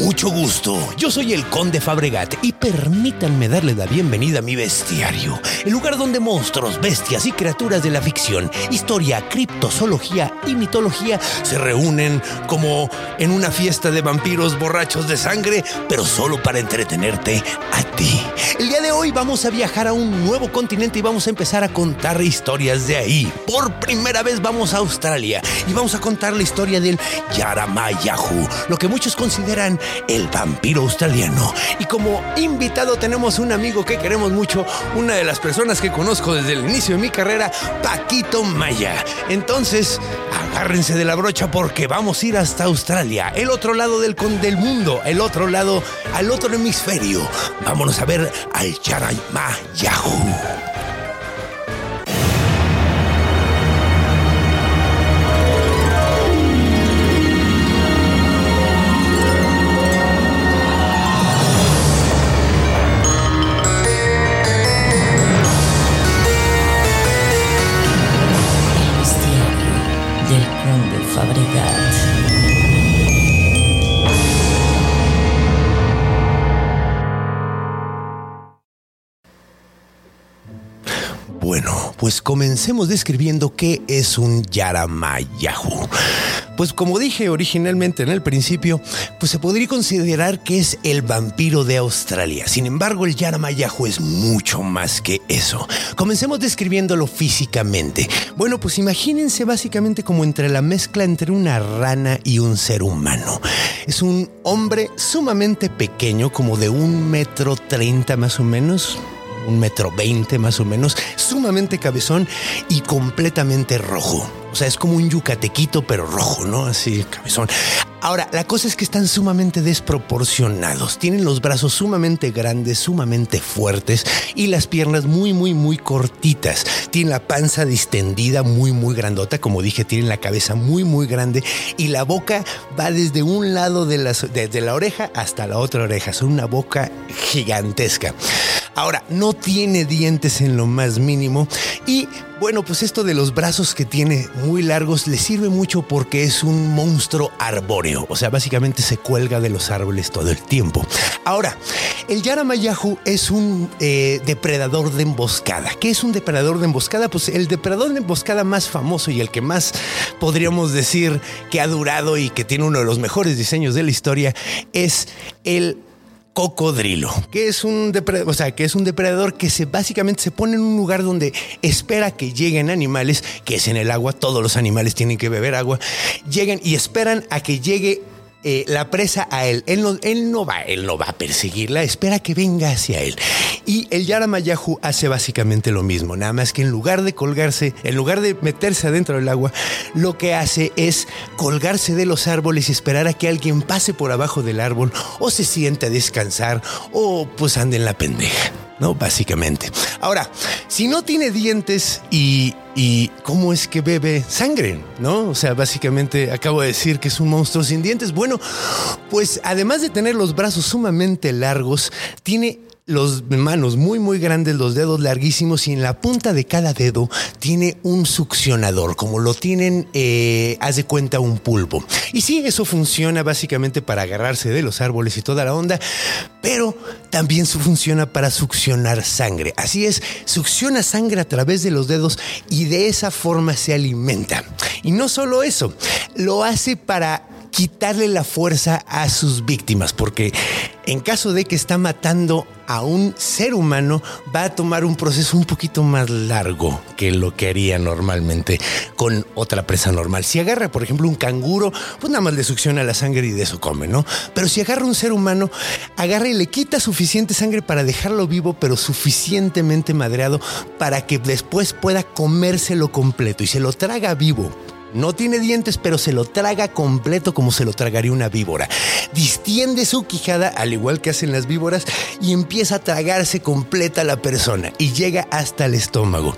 Mucho gusto. Yo soy el Conde Fabregat y permítanme darle la bienvenida a mi bestiario, el lugar donde monstruos, bestias y criaturas de la ficción, historia, criptozoología y mitología se reúnen como en una fiesta de vampiros borrachos de sangre, pero solo para entretenerte a ti. El día de hoy vamos a viajar a un nuevo continente y vamos a empezar a contar historias de ahí. Por primera vez vamos a Australia y vamos a contar la historia del Yaramayahu, lo que muchos consideran el vampiro australiano. Y como invitado tenemos un amigo que queremos mucho, una de las personas que conozco desde el inicio de mi carrera, Paquito Maya. Entonces, agárrense de la brocha porque vamos a ir hasta Australia, el otro lado del, del mundo, el otro lado, al otro hemisferio. Vámonos a ver al Yaramayahu. El pues comencemos describiendo qué es un Yaramayahu. Pues como dije originalmente en el principio, pues se podría considerar que es el vampiro de Australia. Sin embargo, el Yaramayahu es mucho más que eso. Comencemos describiéndolo físicamente. Bueno, pues imagínense básicamente como entre la mezcla entre una rana y un ser humano. Es un hombre sumamente pequeño, como de un metro treinta más o menos, un metro veinte más o menos, sumamente cabezón y completamente rojo. O sea, es como un yucatequito, pero rojo, ¿no? Así, cabezón. Ahora, la cosa es que están sumamente desproporcionados. Tienen los brazos sumamente grandes, sumamente fuertes y las piernas muy, muy, muy cortitas. Tienen la panza distendida, muy, muy grandota. Como dije, tienen la cabeza muy, muy grande y la boca va desde un lado de, la oreja hasta la otra oreja. Son una boca gigantesca. Ahora, no tiene dientes en lo más mínimo y bueno, pues esto de los brazos que tiene muy largos le sirve mucho porque es un monstruo arbóreo, o sea, básicamente se cuelga de los árboles todo el tiempo. Ahora, el Yaramayahu es un eh, depredador de emboscada. ¿Qué es un depredador de emboscada? Pues el depredador de emboscada más famoso y el que más podríamos decir que ha durado y que tiene uno de los mejores diseños de la historia es el cocodrilo, que es un depredador, o sea, que es un depredador que se básicamente se pone en un lugar donde espera que lleguen animales, que es en el agua, todos los animales tienen que beber agua, llegan y esperan a que llegue eh, la presa a él. Él no, va, él no va a perseguirla, espera que venga hacia él. Y el Yaramayahu hace básicamente lo mismo, nada más que en lugar de colgarse, en lugar de meterse adentro del agua, lo que hace es colgarse de los árboles y esperar a que alguien pase por abajo del árbol o se siente a descansar o pues ande en la pendeja. ¿No? Básicamente. Ahora, si no tiene dientes y, y cómo es que bebe sangre, ¿no? O sea, básicamente acabo de decir que es un monstruo sin dientes. Bueno, pues además de tener los brazos sumamente largos, tiene los manos muy muy grandes, los dedos larguísimos y en la punta de cada dedo tiene un succionador, como lo tienen, eh, haz de cuenta, un pulpo. Y sí, eso funciona básicamente para agarrarse de los árboles y toda la onda, pero también funciona para succionar sangre. Así es, succiona sangre a través de los dedos y de esa forma se alimenta. Y no solo eso, lo hace para quitarle la fuerza a sus víctimas, porque en caso de que está matando a un ser humano, va a tomar un proceso un poquito más largo que lo que haría normalmente con otra presa normal. Si agarra, por ejemplo, un canguro, pues nada más le succiona la sangre y de eso come, ¿no? Pero si agarra un ser humano, agarra y le quita suficiente sangre para dejarlo vivo, pero suficientemente madreado para que después pueda comérselo completo y se lo traga vivo No tiene dientes, pero se lo traga completo como se lo tragaría una víbora. Distiende su quijada, al igual que hacen las víboras, y empieza a tragarse completa la persona y llega hasta el estómago.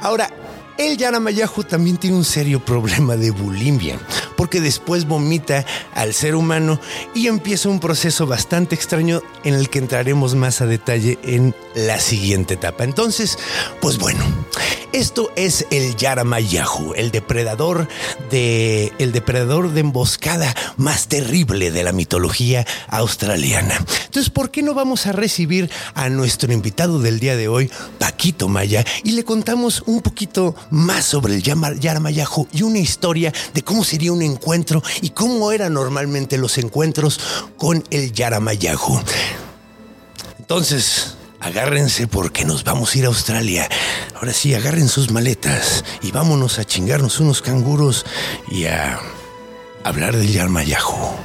Ahora, el Yaramayahu también tiene un serio problema de bulimia, porque después vomita al ser humano y empieza un proceso bastante extraño en el que entraremos más a detalle en la siguiente etapa. Entonces, pues bueno, esto es el Yaramayahu, el depredador de el depredador de emboscada más terrible de la mitología australiana. Entonces, ¿por qué no vamos a recibir a nuestro invitado del día de hoy, Paquito Maya, y le contamos un poquito más sobre el Yaramayahu y una historia de cómo sería un encuentro y cómo eran normalmente los encuentros con el Yaramayahu. Entonces, agárrense porque nos vamos a ir a Australia. Ahora sí, agarren sus maletas y vámonos a chingarnos unos canguros y a hablar del Yaramayahu.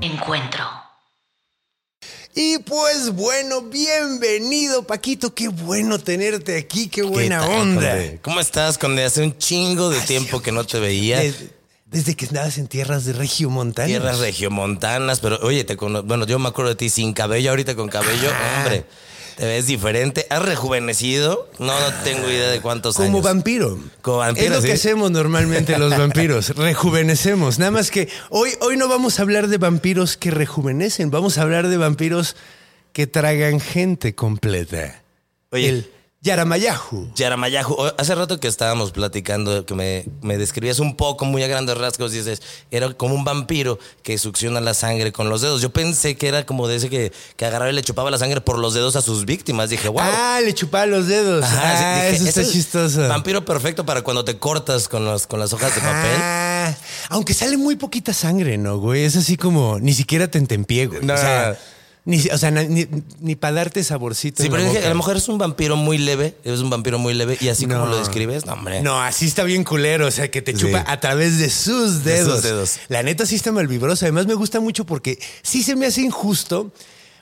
Encuentro. Y pues bueno, bienvenido Paquito, qué bueno tenerte aquí, qué ¿Qué buena tal, onda. Conde? ¿Cómo estás, Conde? Hace un chingo de tiempo que no te veía. Desde, desde que andabas en tierras de Regio Montana. Tierras regiomontanas, pero oye, te cono- bueno, yo me acuerdo de ti sin cabello, ahorita con cabello, Ajá. hombre. Te ves diferente, has rejuvenecido. No, no tengo idea de cuántos Como años. vampiro. Como vampiro, Es lo sí. que hacemos normalmente los vampiros. Rejuvenecemos. Nada más que hoy, hoy no vamos a hablar de vampiros que rejuvenecen. Vamos a hablar de vampiros que tragan gente completa. Oye. El Yaramayahu. Yaramayahu, hace rato que estábamos platicando, que me, me describías un poco, muy a grandes rasgos, dices, era como un vampiro que succiona la sangre con los dedos. Yo pensé que era como de ese que, que agarraba y le chupaba la sangre por los dedos a sus víctimas. Dije, wow. Ah, le chupaba los dedos. Ajá, ah, dije, eso está "Ese es chistoso. Vampiro perfecto para cuando te cortas con, los, con las hojas de papel. Ah, aunque sale muy poquita sangre, ¿no, güey? Es así como ni siquiera te entempié, güey. No. O sea, ni, o sea, ni, ni para darte saborcito. Sí, pero dije, boca. a lo mejor es un vampiro muy leve, es un vampiro muy leve, y así como lo describes, no, hombre. No, así está bien culero, o sea, que te Sí. chupa a través de sus De dedos. sus dedos. La neta sí está malvibrosa. Además me gusta mucho porque sí se me hace injusto,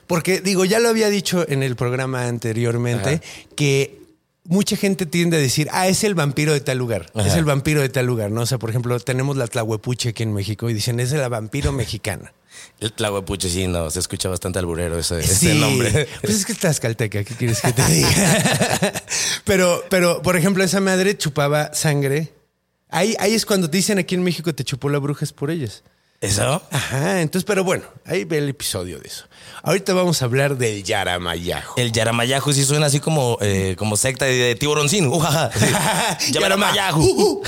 porque digo, ya lo había dicho en el programa anteriormente, que mucha gente tiende a decir, ah, es el vampiro de tal lugar, Ajá. es el vampiro de tal lugar, ¿no? O sea, por ejemplo, tenemos la tlahuepuche aquí en México y dicen, es la vampiro mexicana. El Tlahuepuche, sí, no, se escucha bastante alburero ese, ese nombre. Pues es que es tlaxcalteca, ¿qué quieres que te diga? pero, pero, por ejemplo, esa madre chupaba sangre. Ahí, ahí es cuando te dicen aquí en México te chupó la bruja es por ellas. ¿Eso? Ajá, entonces, pero bueno, ahí ve el episodio de eso. Ahorita vamos a hablar del Yaramayahu. El Yaramayahu sí suena así como, eh, como secta de, tiburoncín. Ujaja. Sí. Yaramayahu. Uh, uh.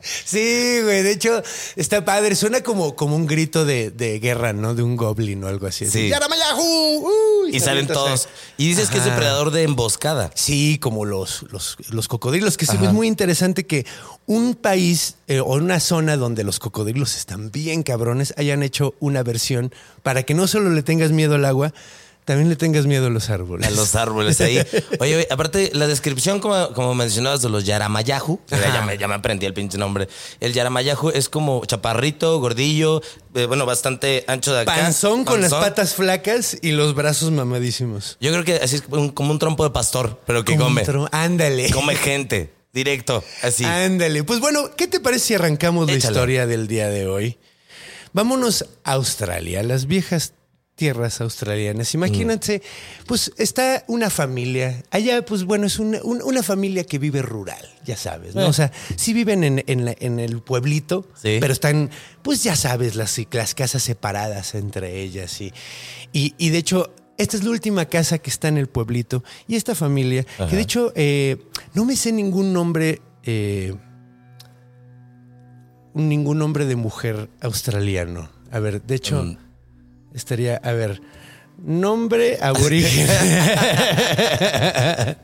sí, güey, de hecho, está padre. Suena como, como un grito de, de guerra, ¿no? De un goblin o algo así. Sí. Yaramayahu. uh, Y se salen todos. Y dices que es depredador de emboscada. Sí, como los, los, los cocodrilos, que sí es muy interesante que un país eh, o una zona donde los cocodrilos están bien cabrones hayan hecho una versión para que no solo le tengas miedo al agua, también le tengas miedo a los árboles. A los árboles ahí. Oye, oye, aparte, la descripción, como, como mencionabas, de los Yaramayahu, ya, me, ya me aprendí el pinche nombre. El Yaramayahu es como chaparrito, gordillo, eh, bueno, bastante ancho de acá. Panzón con las patas flacas y los brazos mamadísimos. Yo creo que así es un- como un trompo de pastor, pero que Como come. Ándale. Come gente, directo, así. Ándale. Pues bueno, ¿qué te parece si arrancamos la historia del día de hoy? Vámonos a Australia, las viejas tierras australianas. Imagínate, pues está una familia. Allá, pues bueno, es una, un- una familia que vive rural, ya sabes, ¿no? Eh. O sea, sí viven en, en la- en el pueblito, Sí. pero están, pues ya sabes, las, las casas separadas entre ellas. Y, y, y de hecho, esta es la última casa que está en el pueblito. Y esta familia, que de hecho, eh, no me sé ningún nombre. eh, ningún nombre de mujer australiano. A ver, de hecho, Mm. estaría, a ver, nombre aborigen.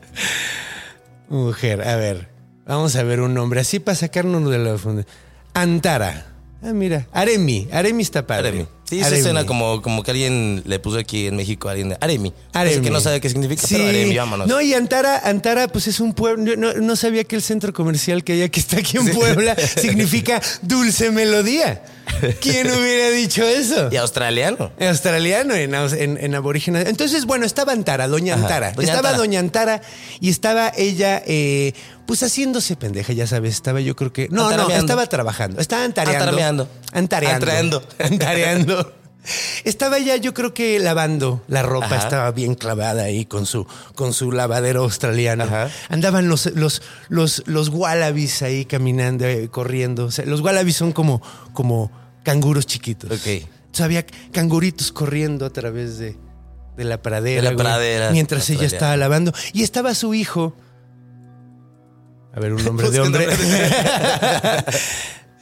mujer, a ver, vamos a ver un nombre, así para sacarnos de la funda. Antara. Ah, mira, Aremi, Aremi está padre. Aremi. Sí, Aremi. se suena como, como que alguien le puso aquí en México a alguien de Aremi. Aremi. Que no sabe qué significa, Sí. pero Aremi, vámonos. No, y Antara, Antara, pues es un pueblo. No, no sabía que el centro comercial que hay aquí está aquí en Puebla significa dulce melodía. ¿Quién hubiera dicho eso? Y australiano. Australiano, en, en, en aborigen. Entonces, bueno, estaba Antara, doña Ajá, Antara. doña estaba Antara. doña Antara y estaba ella, eh, pues haciéndose pendeja, ya sabes. Estaba yo creo que. No, no, estaba trabajando. Estaba antareando. Antareando. Antreando. Antareando. Estaba ella, yo creo que lavando la ropa, Ajá. estaba bien clavada ahí con su, con su lavadero australiano. Ajá. Andaban los, los, los, los wallabies ahí caminando, eh, corriendo. O sea, los wallabies son como, como canguros chiquitos. Ok. Entonces había canguritos corriendo a través de, de la pradera. De la güey, pradera Mientras ella estaba lavando. Y estaba su hijo. A ver, un nombre de hombre.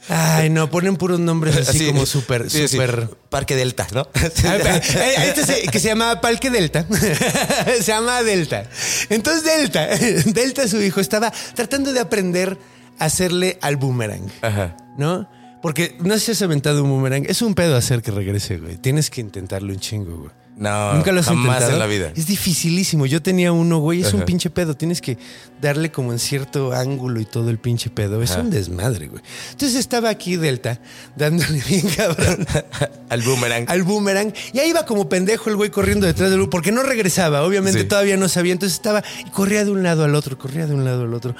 Ay, no, ponen puros nombres así, como súper, sí, sí. súper. Parque Delta, ¿no? Eh, Este se- que se llamaba Parque Delta. se llama Delta. Entonces Delta, Delta su hijo, estaba tratando de aprender a hacerle al boomerang. Ajá. ¿No? Porque no sé si has aventado un boomerang. Es un pedo hacer que regrese, güey. Tienes que intentarlo un chingo, güey. No, Nunca lo has jamás intentado. en la vida. Es dificilísimo. Yo tenía uno, güey. Es un pinche pedo. Tienes que darle como en cierto ángulo y todo el pinche pedo. Es Ajá. un desmadre, güey. Entonces estaba aquí Delta dándole bien cabrón Al boomerang. al boomerang. Y ahí iba como pendejo el güey corriendo detrás del porque no regresaba. Obviamente Sí. todavía no sabía. Entonces estaba y corría de un lado al otro, corría de un lado al otro.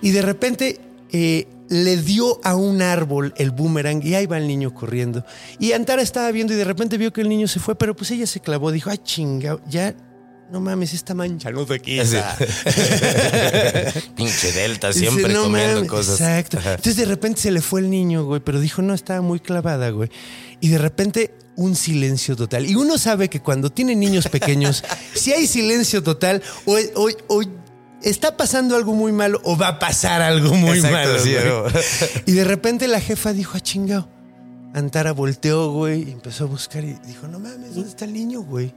Y de repente eh, le dio a un árbol el boomerang y ahí va el niño corriendo. Y Antara estaba viendo y de repente vio que el niño se fue, pero pues ella se clavó. Dijo, ay, chinga, ya. No mames, esta mancha no se quita. Pinche Delta, Dice, siempre "No comiendo mames". cosas. Exacto. Entonces de repente se le fue el niño, güey, pero dijo, no, estaba muy clavada, güey. Y de repente un silencio total. Y uno sabe que cuando tiene niños pequeños, si hay silencio total, o, o- o está pasando algo muy malo o va a pasar algo muy Exacto, malo. sí. Y de repente la jefa dijo, ah, chingado. Antara volteó, güey, y empezó a buscar y dijo, no mames, ¿dónde está el niño, güey?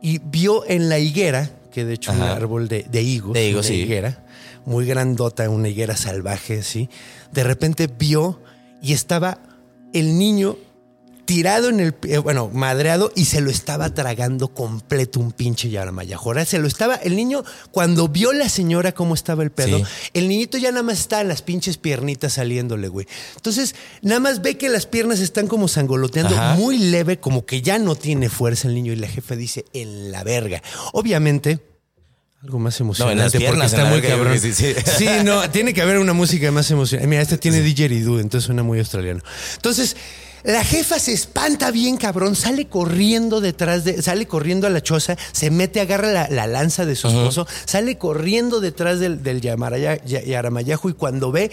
Y vio en la higuera, que de hecho es un árbol de, de higos, De higos, una sí. higuera, muy grandota, una higuera salvaje, así. De repente vio y estaba el niño tirado en el, eh, bueno, madreado y se lo estaba tragando completo un pinche Yaramayajo. Se lo estaba, el niño, cuando vio la señora cómo estaba el pedo, Sí. el niñito ya nada más está en las pinches piernitas saliéndole, güey. Entonces, nada más ve que las piernas están como sangoloteando Ajá. muy leve, como que ya no tiene fuerza el niño y la jefa dice, en la verga. Obviamente, algo más emocionante las piernas, porque en está muy cabrón. sí, sí. Sí, no, tiene que haber una música más emocionante. Mira, este tiene didgeridoo, entonces suena muy australiano. Entonces, la jefa se espanta bien, cabrón, sale corriendo detrás de, sale corriendo a la choza, se mete, agarra la, la lanza de su esposo, sale corriendo detrás del, del Yamaraya- Ya- Yaramayajo y cuando ve,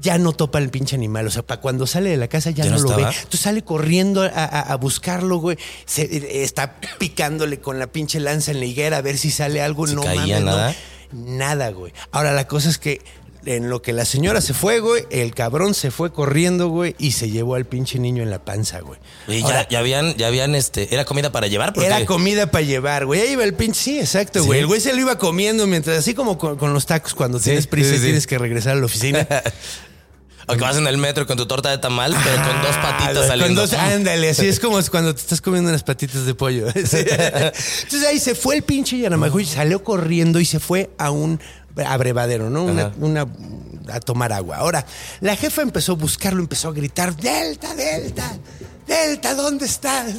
ya no topa el pinche animal. O sea, para cuando sale de la casa ya, ¿Ya no, no lo ve. Entonces sale corriendo a, a- a buscarlo, güey. Se, está picándole con la pinche lanza en la higuera a ver si sale algo. ¿Si no caía mames, no. nada? Nada, güey. Ahora la cosa es que en lo que la señora se fue, güey, el cabrón se fue corriendo, güey, y se llevó al pinche niño en la panza, güey. Y Ahora, ya, ya habían, ya habían, este, era comida para llevar. Porque era comida para llevar, güey. Ahí iba el pinche. Sí, exacto, güey. El güey se lo iba comiendo mientras, así como con, con los tacos, cuando tienes prisa y tienes que regresar a la oficina. O que vas en el metro con tu torta de tamal, pero con dos Ah, patitas saliendo. Con dos, ándale, así es como cuando te estás comiendo unas patitas de pollo. Entonces ahí se fue el pinche Yaramajo y salió corriendo y se fue a un abrevadero, ¿no? Una, a tomar agua. Ahora, la jefa empezó a buscarlo, empezó a gritar, Delta, Delta, Delta, ¿dónde estás?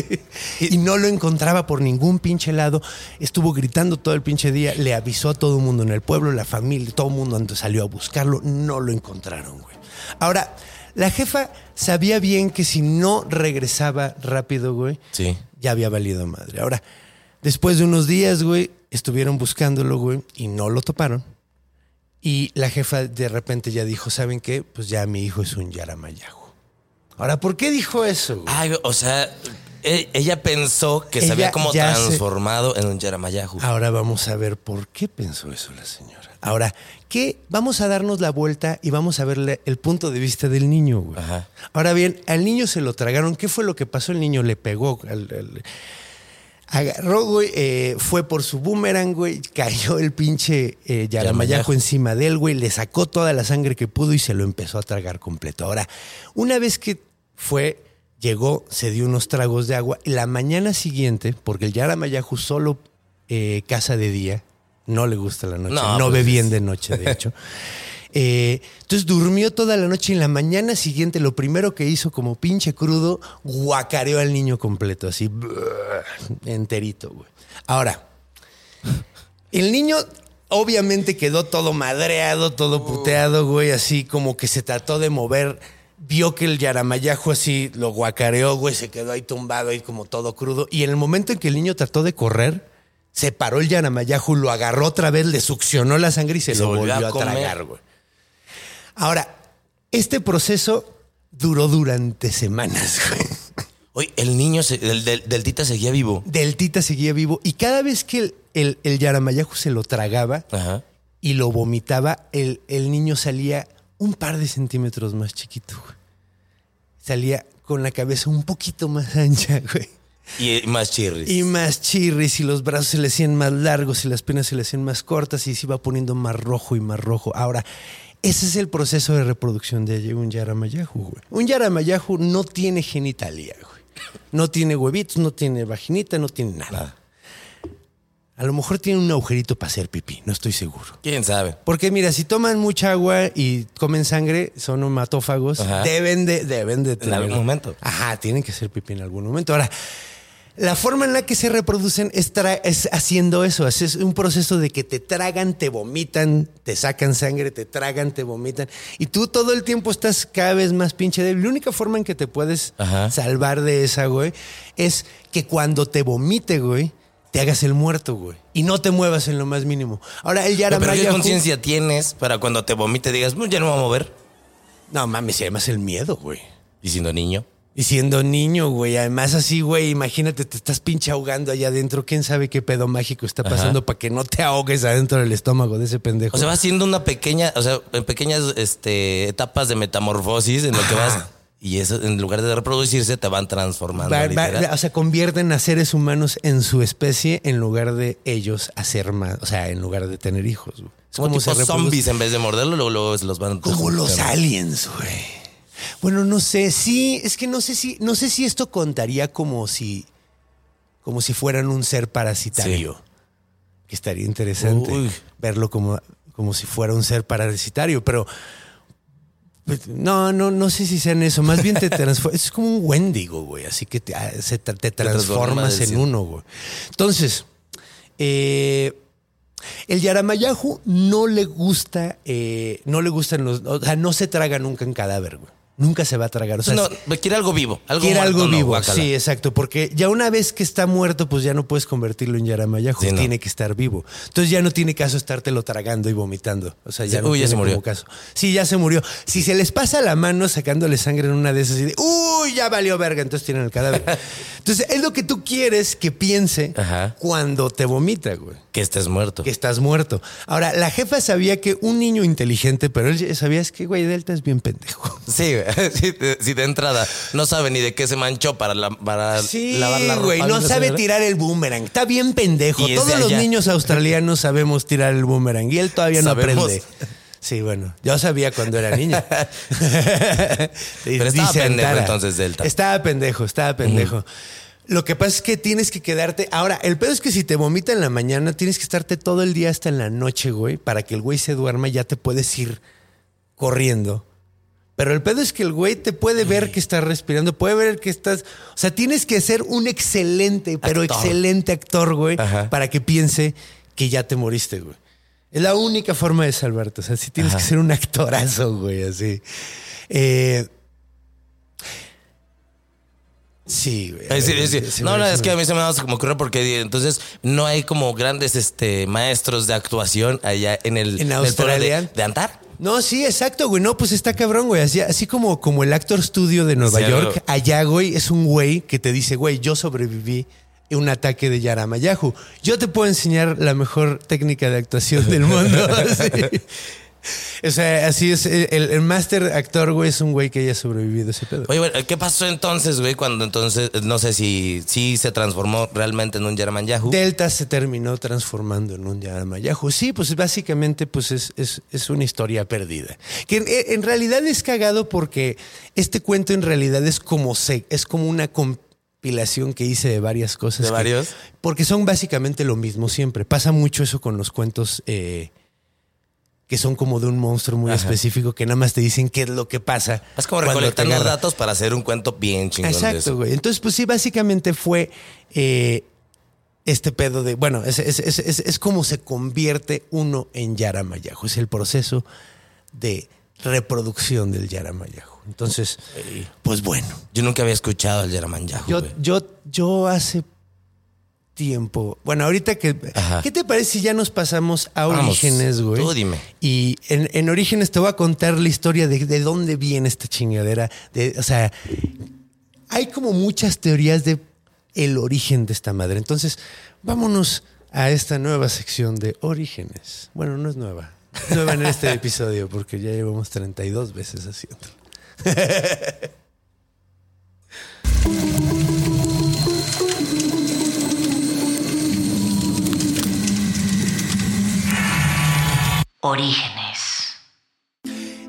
y no lo encontraba por ningún pinche lado. Estuvo gritando todo el pinche día, le avisó a todo el mundo en el pueblo, la familia, todo el mundo antes salió a buscarlo, no lo encontraron, güey. Ahora, la jefa sabía bien que si no regresaba rápido, güey, Sí. ya había valido madre. Ahora, después de unos días, güey, estuvieron buscándolo, güey, y no lo toparon. Y la jefa de repente ya dijo, ¿saben qué? Pues ya mi hijo es un Yaramayahu. Ahora, ¿por qué dijo eso? güey? Ay, o sea, e- ella pensó que se había como se- transformado en un Yaramayahu. Ahora vamos a ver por qué pensó eso la señora. Ahora, ¿qué? Vamos a darnos la vuelta y vamos a ver el punto de vista del niño, güey. Ajá. Ahora bien, al niño se lo tragaron. ¿Qué fue lo que pasó? El niño le pegó. al- al- agarró, güey, eh, fue por su boomerang, güey, cayó el pinche eh, encima de él, güey, le sacó toda la sangre que pudo y se lo empezó a tragar completo. Ahora, una vez que fue, llegó, se dio unos tragos de agua, la mañana siguiente, porque el yaramayajo solo eh, caza de día, no le gusta la noche, no, No, ve pues bien es- de noche, de hecho. Eh, entonces durmió toda la noche y en la mañana siguiente lo primero que hizo como pinche crudo, guacareó al niño completo, así enterito, güey. Ahora, el niño obviamente quedó todo madreado, todo puteado, güey, así como que se trató de mover. Vio que el yaramayajo así lo guacareó, güey, se quedó ahí tumbado, ahí como todo crudo. Y en el momento en que el niño trató de correr, se paró el yaramayajo, lo agarró otra vez, le succionó la sangre y se, lo volvió, a, tragar, güey. Ahora, este proceso duró durante semanas, güey. Oye, el niño, del, del, Tita seguía vivo. Del Tita seguía vivo. Y cada vez que el, el, el se lo tragaba y lo vomitaba, el, el, niño salía un par de centímetros más chiquito, güey. Salía con la cabeza un poquito más ancha, güey. Y más chirris. Y más chirris, y los brazos se le hacían más largos, y las piernas se le hacían más cortas, y se iba poniendo más rojo y más rojo. Ahora, ese es el proceso de reproducción de un yaramayahu, güey. Un yaramayahu no tiene genitalia, güey. No tiene huevitos, no tiene vaginita, no tiene nada. A lo mejor tiene un agujerito para hacer pipí, no estoy seguro. ¿Quién sabe? Porque mira, si toman mucha agua y comen sangre, son hematófagos, deben de, deben de tener... En algún momento. Ajá, tienen que hacer pipí en algún momento. Ahora, la forma en la que se reproducen es, es, haciendo eso. Es un proceso de que te tragan, te vomitan, te sacan sangre, te tragan, te vomitan. Y tú todo el tiempo estás cada vez más pinche débil. La única forma en que te puedes salvar de esa, güey, es que cuando te vomite, güey, te hagas el muerto, güey. Y no te muevas en lo más mínimo. Ahora, el Yaramaya... ¿Pero qué conciencia tienes para cuando te vomite digas, ya no me voy a mover? No, mames, además el miedo, güey. ¿Y siendo niño? Y siendo niño, güey. Además, así, güey, imagínate, te estás pinche ahogando allá adentro. ¿Quién sabe qué pedo mágico está pasando para que no te ahogues adentro del estómago de ese pendejo? O sea, va haciendo una pequeña, o sea, en pequeñas este, etapas de metamorfosis en lo que vas. Y eso, en lugar de reproducirse, te van transformando. o sea, convierten a seres humanos en su especie en lugar de ellos hacer más. O sea, en lugar de tener hijos. Es como, zombies en vez de morderlo, luego, los van. Como los aliens, güey. Bueno, no sé, sí, es que no sé si, no sé si esto contaría como si, como si fueran un ser parasitario. Que estaría interesante verlo como, como si fuera un ser parasitario, pero pues, no, no, no sé si sean eso. Más bien te transformas. es como un Wendigo, güey. Así que te, ah, te, transformas en uno, güey. Entonces, eh, el Yaramayahu no le gusta, eh, no le gustan los, o sea, no se traga nunca en cadáver, güey nunca se va a tragar. O sea, no, quiere algo vivo. Algo quiere algo vivo, sí, exacto. Porque ya una vez que está muerto, pues ya no puedes convertirlo en Yaramayahu. Tiene que estar vivo. Entonces ya no tiene caso estártelo tragando y vomitando. O sea, ya no ya se murió. caso. Sí, ya se murió. Si se les pasa la mano sacándole sangre en una de esas y de, uy, ya valió verga, entonces tienen el cadáver. entonces es lo que tú quieres que piense cuando te vomita, güey. Que estés muerto. Que estás muerto. Ahora, la jefa sabía que un niño inteligente, pero él sabía es que, güey, Delta es bien pendejo. Sí, si, de, entrada no sabe ni de qué se manchó para, la, para lavar la ropa. güey, no sabe tirar el boomerang. Está bien pendejo. Todos los niños australianos sabemos tirar el boomerang y él todavía no aprende. Sí, bueno, yo sabía cuando era niña. Pero estaba pendejo entonces Delta. Estaba pendejo, estaba pendejo. Lo que pasa es que tienes que quedarte. Ahora, el pedo es que si te vomita en la mañana, tienes que estarte todo el día hasta en la noche, güey, para que el güey se duerma y ya te puedes ir corriendo. Pero el pedo es que el güey te puede ver que estás respirando, puede ver que estás. O sea, tienes que ser un excelente, pero excelente actor, güey, para que piense que ya te moriste, güey. Es la única forma de salvarte. O sea, sí tienes que ser un actorazo, güey, así. Eh, Sí, güey. no, no, es que a mí se me da como ocurre porque entonces no hay como grandes este, maestros de actuación allá en el, ¿En de, Antar. No, sí, exacto, güey. No, pues está cabrón, güey. Así, así como, como el Actor Studio de Nueva York, allá, güey, es un güey que te dice, güey, yo sobreviví un ataque de Yaramayahu. Yo te puedo enseñar la mejor técnica de actuación del mundo. O sea, así es. El, el máster actor, güey, es un güey que haya sobrevivido ese pedo. Oye, ¿qué pasó entonces, güey? Cuando entonces, no sé si, si se transformó realmente en un Yarman Yahoo. Delta se terminó transformando en un Yarman Yahoo. Sí, pues básicamente pues es, es, es una historia perdida. Que en, realidad es cagado porque este cuento en realidad es como, se, es como una compilación que hice de varias cosas. ¿De varios? Porque son básicamente lo mismo siempre. Pasa mucho eso con los cuentos... Eh, que son como de un monstruo muy específico que nada más te dicen qué es lo que pasa. Es como recolectando datos para hacer un cuento bien chingón. Exacto, güey. Entonces, pues sí, básicamente fue eh, este pedo de. Bueno, es, es, es, es, como se convierte uno en Yaramayajo. Es el proceso de reproducción del Yaramayajo. Entonces, pues bueno. Yo nunca había escuchado el Yaramanyahu. Yo, yo, yo hace tiempo. Bueno, ahorita que. Ajá. ¿Qué te parece si ya nos pasamos a Vamos, Orígenes, güey? tú dime. Y en, en Orígenes te voy a contar la historia de, de dónde viene esta chingadera. De, o sea, hay como muchas teorías de el origen de esta madre. Entonces, vámonos a esta nueva sección de Orígenes. Bueno, no es nueva. Es nueva en este episodio porque ya llevamos 32 veces haciéndolo. Orígenes.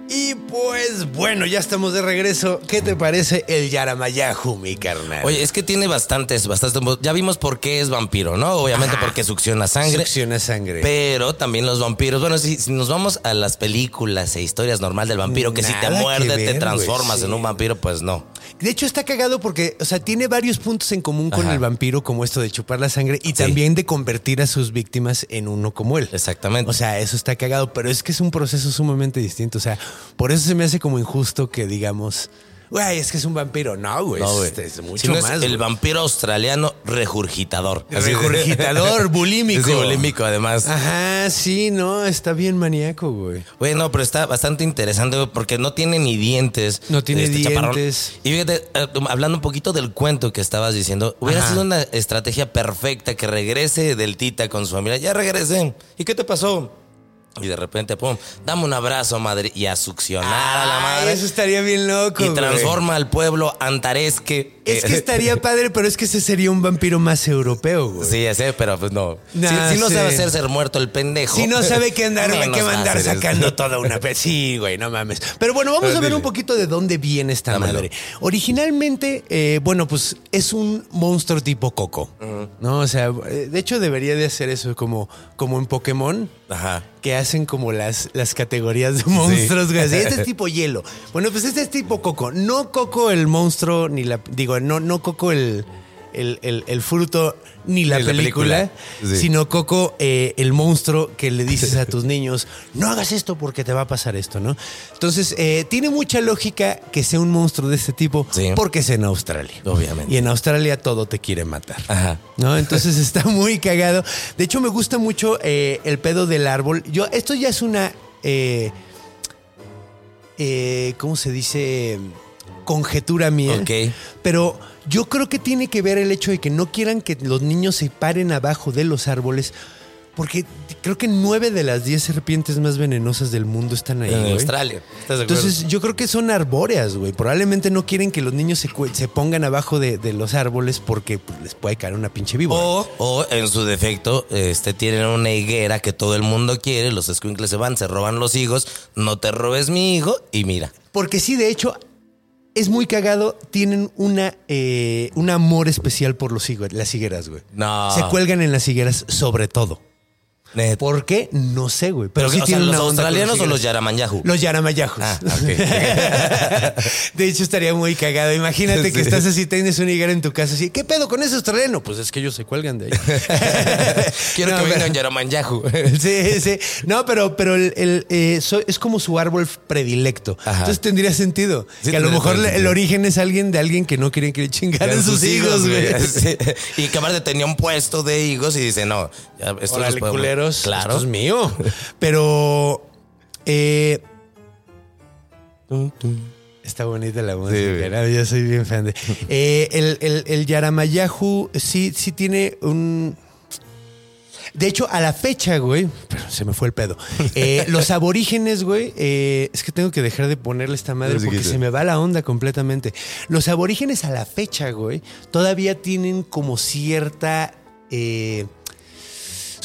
Y pues bueno, ya estamos de regreso. ¿Qué te parece el Yaramayahu, mi carnal? Oye, es que tiene bastantes, bastantes. Ya vimos por qué es vampiro, ¿no? Obviamente porque succiona sangre. Succiona sangre. Pero también los vampiros. Bueno, si, si nos vamos a las películas e historias normal del vampiro, que si te muerde ver, te transformas en un vampiro, pues no. De hecho, está cagado porque, o sea, tiene varios puntos en común con Ajá. el vampiro, como esto de chupar la sangre y también de convertir a sus víctimas en uno como él. Exactamente. O sea, eso está cagado, pero es que es un proceso sumamente distinto. O sea, por eso se me hace como injusto que digamos, güey, es que es un vampiro. No, güey, No, es, este, es mucho Si no es más. el vampiro australiano regurgitador. Regurgitador, bulímico. Sí, bulímico, además. Ajá, sí, no, está bien maníaco, güey. Güey, no, pero está bastante interesante, güey, porque no tiene ni dientes. No tiene este chaparrón. dientes. Y fíjate, eh, hablando un poquito del cuento que estabas diciendo, hubiera Ajá. sido una estrategia perfecta que regrese del Tita con su familia. Ya regresé. ¿Y qué te pasó? Y de repente, pum, dame un abrazo, madre, y a succionar a la madre. Eso estaría bien loco. y güey. transforma al pueblo antaresque. Es que Eh, estaría padre, pero es que ese sería un vampiro más europeo, güey. Sí, ya sé, pero pues no. Nah, si, si no sí. sabe hacer ser muerto el pendejo. Si no sabe qué andar, menos qué va a andar sacando esto. toda una... Sí, güey, no mames. Pero bueno, vamos Pero a ver dile. un poquito de dónde viene esta Dámelo. madre. Originalmente, eh, bueno, pues es un monstruo tipo Coco, ¿no? O sea, eh, de hecho debería de hacer eso como, como en Pokémon, Ajá. que hacen como las, las categorías de monstruos. güey. Este es tipo hielo. Bueno, pues este es tipo Coco. No Coco el monstruo, ni la... Digo, no, no Coco el... El, el- el fruto ni la Ni la película. Sí. sino Coco, eh, el monstruo que le dices a tus niños, no hagas esto porque te va a pasar esto, ¿no? Entonces, eh, tiene mucha lógica que sea un monstruo de este tipo Sí. porque es en Australia. Obviamente. Y en Australia todo te quiere matar. Ajá. ¿No? Entonces está muy cagado. De hecho, me gusta mucho eh, el pedo del árbol. Yo, esto ya es una. ¿Cómo se dice? Conjetura mía. Ok. Pero yo creo que tiene que ver el hecho de que no quieran que los niños se paren abajo de los árboles. Porque creo que nueve de las diez serpientes más venenosas del mundo están ahí. En. Australia. ¿Estás de? Entonces, yo creo que son arbóreas, güey. Probablemente no quieren que los niños se, se pongan abajo de, de los árboles porque pues, les puede caer una pinche víbora. O, o en su defecto, este, tienen una higuera que todo el mundo quiere, los squinkles se van, se roban los higos, no te robes mi higo y mira. Porque sí, de hecho, es muy cagado. Tienen una, eh, un amor especial por los las higueras, güey. No. Se cuelgan en las higueras sobre todo. Neta. ¿Por qué? No sé, güey. Pero, Pero, sí o sea, tienen los australianos o los yaramanyahu. Los yaramayajos. Ah, ok. de hecho, estaría muy cagado. Imagínate que estás así, tienes un higuera en tu casa así. ¿Qué pedo con ese australiano? Pues es que ellos se cuelgan de ahí. Quiero No, que pero- vengan yaramanyahu. Sí, sí. No, pero, pero el, el, eh, so- es como su árbol predilecto. Ajá. Entonces tendría sentido. Sí, que a lo mejor el origen es alguien de alguien que no quieren que le chingaran sus hijos, güey. Sí. Y que aparte tenía un puesto de higos y dice, no, ya, esto Órale, los podemos- culeros. Claro. Esto es mío. Pero. eh, Está bonita la música. ¿no? Yo soy bien fan de. Eh, el, el, el Yaramayahu sí, sí tiene un. De hecho, a la fecha, güey, pero se me fue el pedo. Eh, los aborígenes, güey, eh, es que tengo que dejar de ponerle esta madre porque se me va la onda completamente. Los aborígenes a la fecha, güey, todavía tienen como cierta eh,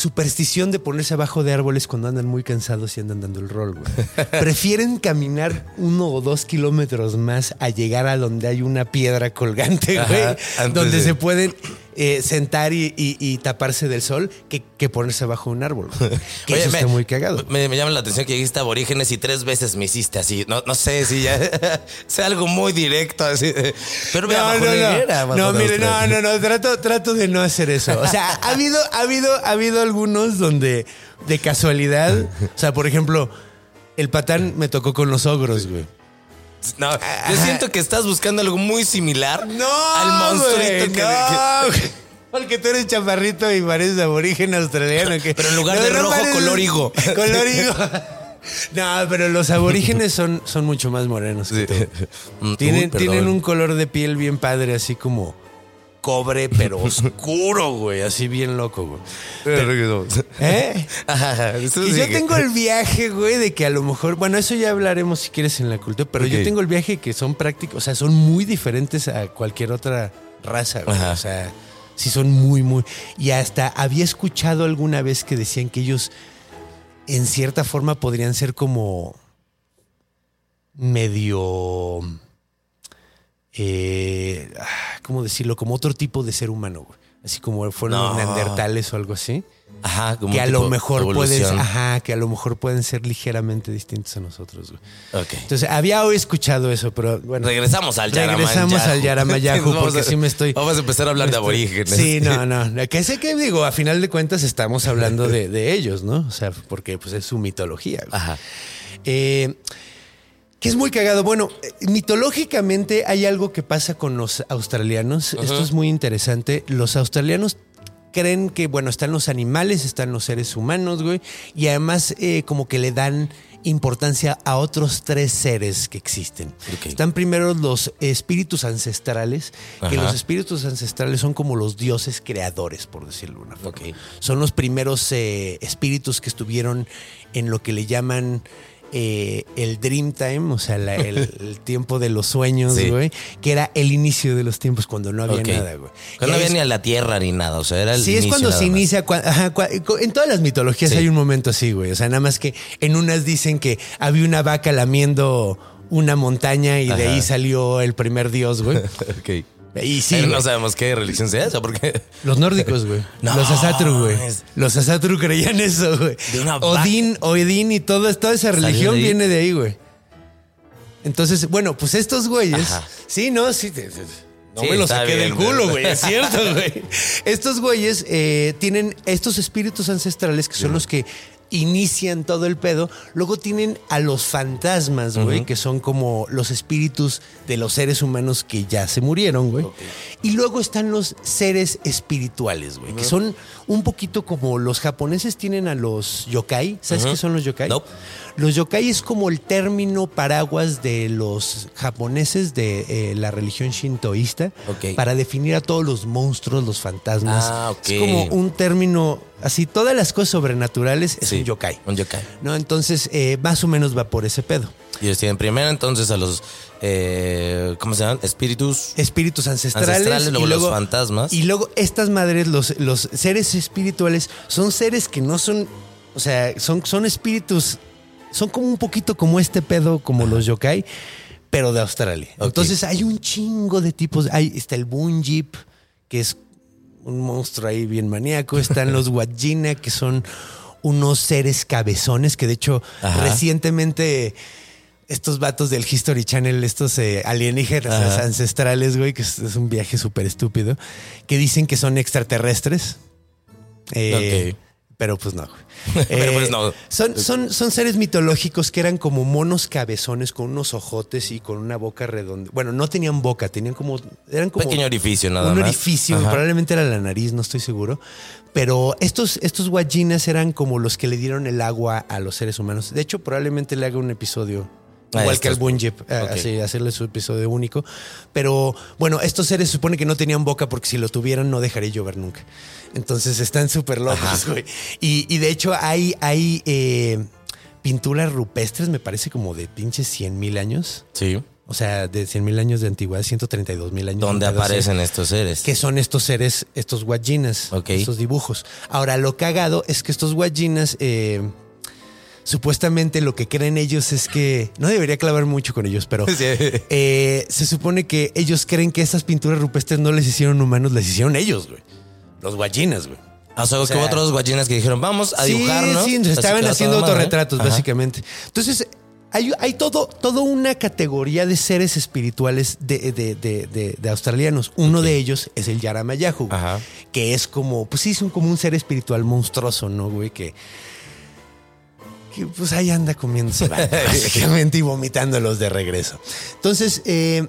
superstición de ponerse abajo de árboles cuando andan muy cansados y andan dando el rol, güey. Prefieren caminar uno o dos kilómetros más a llegar a donde hay una piedra colgante, güey. Donde de- se pueden. Eh, sentar y, y- y taparse del sol que, que ponerse bajo un árbol. Que Oye, eso me- está muy cagado. Me, me llama la atención que dijiste aborígenes y tres veces me hiciste así. No, no sé si ya sea algo muy directo así. Pero me No, no, no. bajo No, mire, no, no, no, trato, trato de no hacer eso. O sea, ha habido, ha habido, ha habido algunos donde de casualidad, o sea, por ejemplo, el patán me tocó con los ogros, güey. No, yo siento que estás buscando algo muy similar No, al monstruito güey, que, no, que-. Porque tú eres chaparrito y pareces aborigen australiano. que- Pero en lugar de rojo, color higo. Color higo. No, pero los aborígenes son, son mucho más morenos. que tú. Mm, Tienen, uy, tienen un color de piel bien padre, así como cobre, pero oscuro, güey. Así bien loco, güey. ¿Eh? Ajá, eso Y sí yo que- tengo el viaje, güey, de que a lo mejor, bueno, eso ya hablaremos si quieres en la cultura, pero yo tengo el viaje que son prácticos, o sea, son muy diferentes a cualquier otra raza, güey. Ajá. O sea, sí son muy, muy. Y hasta había escuchado alguna vez que decían que ellos, en cierta forma, podrían ser como medio. Eh, ah, ¿Cómo decirlo? Como otro tipo de ser humano, güey. Así como fueron los neandertales o algo así Ajá, como que a lo mejor pueden, ajá, que a lo mejor pueden ser ligeramente distintos a nosotros. güey. Ok. Entonces había hoy escuchado eso, pero bueno. Regresamos al Yaramayahu. Regresamos al Yaramayahu porque a- sí me estoy. Vamos a empezar a hablar de aborígenes. Sí, no, no. Que sé que digo, a final de cuentas estamos hablando de, de ellos, ¿no? O sea, porque pues es su mitología. güey. Ajá. Eh, que es muy cagado. Bueno, eh, mitológicamente hay algo que pasa con los australianos. Esto es muy interesante. Los australianos creen que, bueno, están los animales, están los seres humanos, güey. Y además eh, como que le dan importancia a otros tres seres que existen. Están primero los espíritus ancestrales, que los espíritus ancestrales son como los dioses creadores, por decirlo de una forma. Son los primeros eh, espíritus que estuvieron en lo que le llaman eh, el Dream Time, o sea, la- el, el tiempo de los sueños, Sí. güey, que era el inicio de los tiempos cuando no había nada, güey. Cuando no había es- ni a la tierra ni nada. O sea, era el Sí, es cuando se inicia. cua- ajá, cua- en todas las mitologías Sí. hay un momento así, güey. O sea, nada más que en unas dicen que había una vaca lamiendo una montaña y de ahí salió el primer dios, güey. Ok. Y sí, Pero no sabemos qué religión sea esa, porque. Los nórdicos, güey. No, los Asatru, güey. es- Los Asatru creían eso, güey. De una vaca. Odín, Odín y todo, toda esa ¿Salió religión de viene de ahí, güey. Entonces, bueno, pues estos güeyes. Ajá. Sí, no, sí. te- te- no Sí, me lo saqué del culo, güey. güey. Es cierto, güey. Estos güeyes eh, tienen estos espíritus ancestrales que son los que inician todo el pedo. Luego tienen a los fantasmas, güey, que son como los espíritus de los seres humanos que ya se murieron, güey. Y luego están los seres espirituales, güey, que son un poquito como los japoneses tienen a los yokai. ¿Sabes qué son los yokai? Nope. Los yokai es como el término paraguas de los japoneses de eh, la religión shintoísta para definir a todos los monstruos, los fantasmas. Ah, ok. Es como un término, así, todas las cosas sobrenaturales es Sí, un yokai. Un yokai. ¿no? Entonces, eh, más o menos va por ese pedo. Y ellos tienen primero entonces a los. eh, ¿Cómo se llaman? Espíritus. Espíritus ancestrales. Ancestrales, luego y los fantasmas. Y luego estas madres, los, los seres espirituales, son seres que no son, o sea, son, son espíritus, son como un poquito como este pedo, como los yokai, pero de Australia. Entonces hay un chingo de tipos. Hay, está el Bunjip, que es un monstruo ahí bien maníaco. Están los Wajina, que son unos seres cabezones, que de hecho Ajá. recientemente estos vatos del History Channel, estos eh, alienígenas Ajá. ancestrales, güey, que es, es un viaje súper estúpido, que dicen que son extraterrestres. Eh. Pero pues no. Pero, Eh, pues, no. Son, son, son seres mitológicos que eran como monos cabezones con unos ojotes y con una boca redonda. Bueno, no tenían boca, tenían como. Eran como. Pequeño orificio nada un más. orificio, Ajá. probablemente era la nariz, no estoy seguro. Pero estos, estos guayinas eran como los que le dieron el agua a los seres humanos. De hecho, probablemente le haga un episodio. Ah, Igual que estos- Bunjip, eh, así, hacerle su episodio único. Pero bueno, estos seres se supone que no tenían boca porque si lo tuvieran no dejaría llover nunca. Entonces están súper locos, güey. Y, y de hecho hay, hay eh, pinturas rupestres, me parece como de pinches 100 mil años. Sí. O sea, de 100 mil años de antigüedad, 132 mil años. Así aparecen estos seres. que son estos seres, estos guayinas, Ok. estos dibujos. Ahora, lo cagado es que estos guayinas, eh, supuestamente lo que creen ellos es que. No debería clavar mucho con ellos, pero. Sí. eh, se supone que ellos creen que estas pinturas rupestres no les hicieron humanos, les hicieron ellos, güey. Los guachinas, güey. O sea, O que otros guachinas que dijeron, vamos a Sí, dibujar, ¿no? Sí, Así estaban haciendo autorretratos, básicamente. Entonces, hay, hay todo, toda una categoría de seres espirituales de, de- de- de- de australianos. Uno de ellos es el Yaramayahu, que es como, pues sí, es un, como un ser espiritual monstruoso, ¿no, güey? Que, que pues ahí anda comiéndose básicamente y vomitándolos de regreso. Entonces, eh,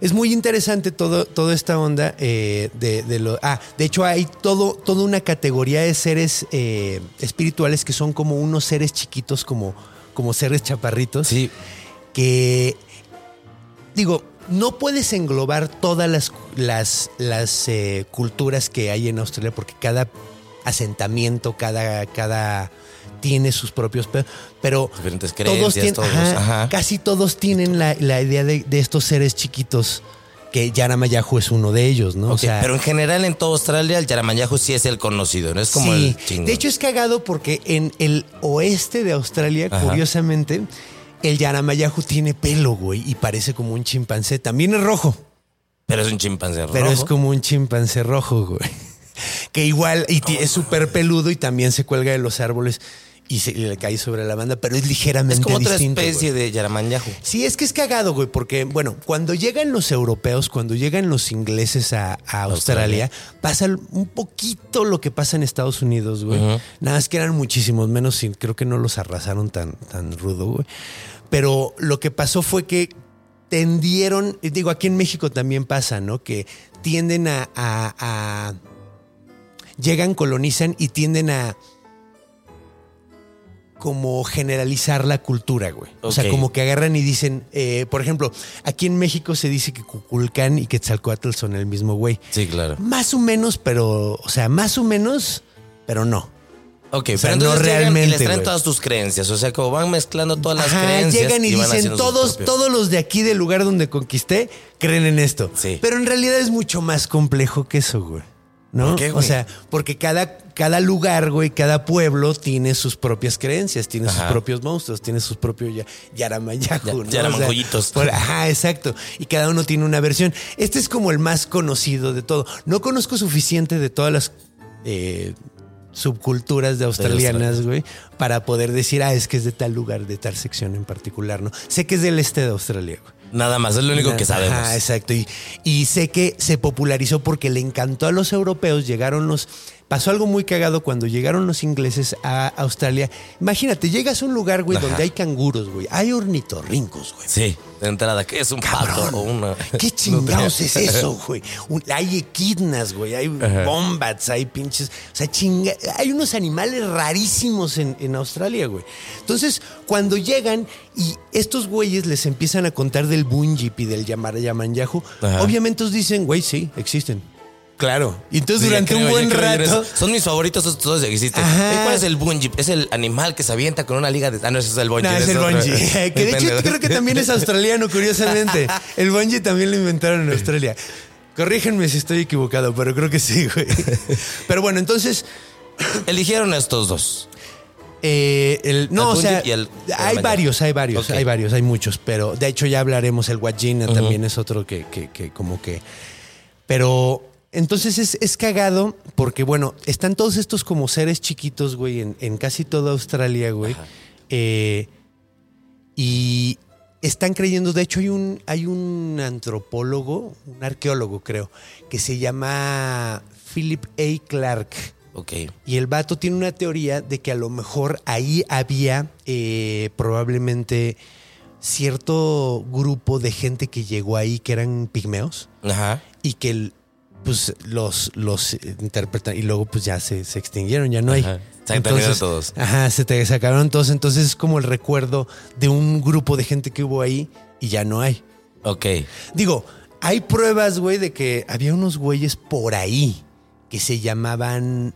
es muy interesante todo, toda esta onda eh, de, de lo. Ah, de hecho, hay todo, toda una categoría de seres eh, espirituales que son como unos seres chiquitos, como, como seres chaparritos. Sí. Que. Digo, no puedes englobar todas las, las, las eh, culturas que hay en Australia, porque cada asentamiento, cada. cada tiene sus propios pe- pero Diferentes todos creencias, tienen, todos, ajá, ajá. casi todos tienen la, la idea de, de estos seres chiquitos que Yaramayahu es uno de ellos, ¿no? Ok, pero en general en toda Australia el Yaramayahu sí es el conocido, no es como sí. el chingón. De hecho es cagado porque en el oeste de Australia, Ajá. curiosamente, el Yaramayahu tiene pelo, güey, y parece como un chimpancé. También es rojo, pero es un chimpancé pero rojo. es como un chimpancé rojo, güey. Que igual y es súper peludo y también se cuelga de los árboles y, se, y le cae sobre la banda, pero es ligeramente es como otra distinto, especie güey. de Yaramayahu. Sí, es que es cagado, güey, porque, bueno, cuando llegan los europeos, cuando llegan los ingleses a, a Australia, pasa un poquito lo que pasa en Estados Unidos, güey. Nada más que eran muchísimos menos y creo que no los arrasaron tan, tan rudo, güey. Pero lo que pasó fue que tendieron, digo, aquí en México también pasa, ¿no? Que tienden a- a- a llegan, colonizan y tienden a como generalizar la cultura, güey. O sea, como que agarran y dicen, eh, por ejemplo, aquí en México se dice que Cuculcán y Quetzalcoatl son el mismo güey. Sí, claro. Más o menos, pero, o sea, más o menos, pero no. Ok, O sea, pero no llegan y realmente, les traen todas tus creencias. O sea, como van mezclando todas las Ajá, creencias. llegan y, van dicen, todos, todos los de aquí del lugar donde conquisté creen en esto. Sí. Pero en realidad es mucho más complejo que eso, güey. ¿No? ¿Por qué, o sea, porque cada, cada lugar, güey, cada pueblo tiene sus propias creencias, tiene sus propios monstruos, tiene sus propios ya, yaramayahu, Ya- ¿no? por- ajá, exacto. Y cada uno tiene una versión. Este es como el más conocido de todo. No conozco suficiente de todas las eh, subculturas de australianas, güey, para poder decir, ah, es que es de tal lugar, de tal sección en particular, ¿no? Sé que es del este de Australia, güey. Nada más, es lo único que sabemos. Ajá, exacto. Y, y sé que se popularizó porque le encantó a los europeos. Llegaron los. Pasó algo muy cagado cuando llegaron los ingleses a Australia. Imagínate, llegas a un lugar, güey, Ajá. donde hay canguros, güey. Hay ornitorrincos, güey. Sí, de entrada, ¿qué es un pato o una? ¿Qué chingados es eso, güey? Un- hay equidnas, güey. Hay bombats, hay pinches. O sea, chinga. Hay unos animales rarísimos en, en Australia, güey. Entonces, cuando llegan y estos güeyes les empiezan a contar del Bunjip y del Yamar Yamanyahu, Ajá. obviamente os dicen, güey, sí, existen. Claro. Y entonces, durante un buen rato. Son mis favoritos, esos todos existen. Ajá. ¿Y ¿Cuál es el bungee? Es el animal que se avienta con una liga de. Ah, no, ese es el bungee. No, es el bungee. Que de hecho creo que también es australiano, curiosamente. El bungee también lo inventaron en Australia. Corrígenme si estoy equivocado, pero creo que sí, güey. Pero bueno, entonces, Eligieron estos dos. eh, el, no, El o sea, y el- hay varios, hay varios, hay varios, hay muchos, pero de hecho ya hablaremos, el Wajina también es otro que, que, que como que... Pero entonces es, es cagado porque, bueno, están todos estos como seres chiquitos, güey, en, en casi toda Australia, güey. Eh, y están creyendo, de hecho hay un, hay un antropólogo, un arqueólogo creo, que se llama Philip A. Clark. Ok. Y el vato tiene una teoría de que a lo mejor ahí había eh, probablemente cierto grupo de gente que llegó ahí que eran pigmeos Ajá. y que el- pues los, los interpretan y luego pues ya se, se extinguieron, ya no hay. Ajá. Se terminaron todos. Ajá, se te sacaron todos. Entonces es como el recuerdo de un grupo de gente que hubo ahí y ya no hay. Ok. Digo, hay pruebas, güey, de que había unos güeyes por ahí que se llamaban,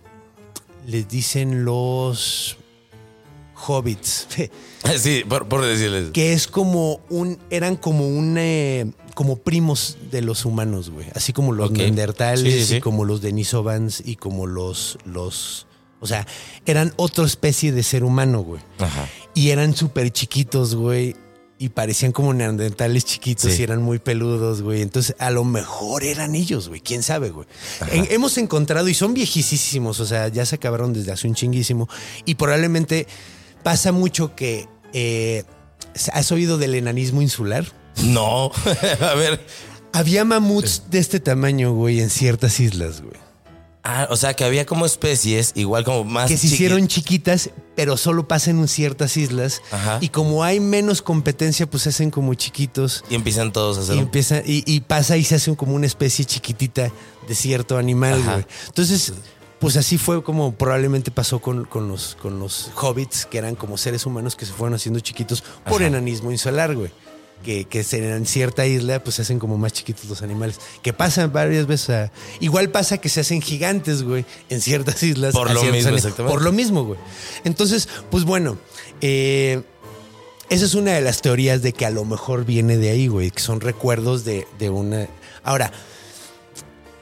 les dicen los hobbits, Sí, por, por decirles. que es como un, eran como un, eh, como primos de los humanos, güey, así como los Ok. neandertales Sí, sí, sí. y como los denisovans y como los, los O sea, eran otra especie de ser humano, güey. Ajá. Y eran súper chiquitos, güey. Y parecían como neandertales chiquitos y eran muy peludos, güey. Entonces, a lo mejor eran ellos, güey. ¿Quién sabe, güey? En- hemos encontrado, y son viejísimos, o sea, ya se acabaron desde hace un chinguísimo. Y probablemente pasa mucho que... eh, ¿Has oído del enanismo insular? No. a ver. Había mamuts de este tamaño, güey, en ciertas islas, güey. Ah, o sea, que había como especies, igual como más que se chiqui- hicieron chiquitas, pero solo pasan en ciertas islas. Ajá. Y como hay menos competencia, pues se hacen como chiquitos. Y empiezan todos a hacer Y, empieza, y, y pasa y se hace como una especie chiquitita de cierto animal, Ajá. güey. Entonces, pues así fue como probablemente pasó con, con los, con los hobbits, que eran como seres humanos que se fueron haciendo chiquitos por enanismo insular, güey. Que, que se- en cierta isla pues se hacen como más chiquitos los animales. Que pasan varias veces. a- igual pasa que se hacen gigantes, güey, en ciertas islas. Por lo mismo, exactamente. Por lo mismo, güey. Entonces, pues bueno, eh, esa es una de las teorías de que a lo mejor viene de ahí, güey, que son recuerdos de, de una... Ahora,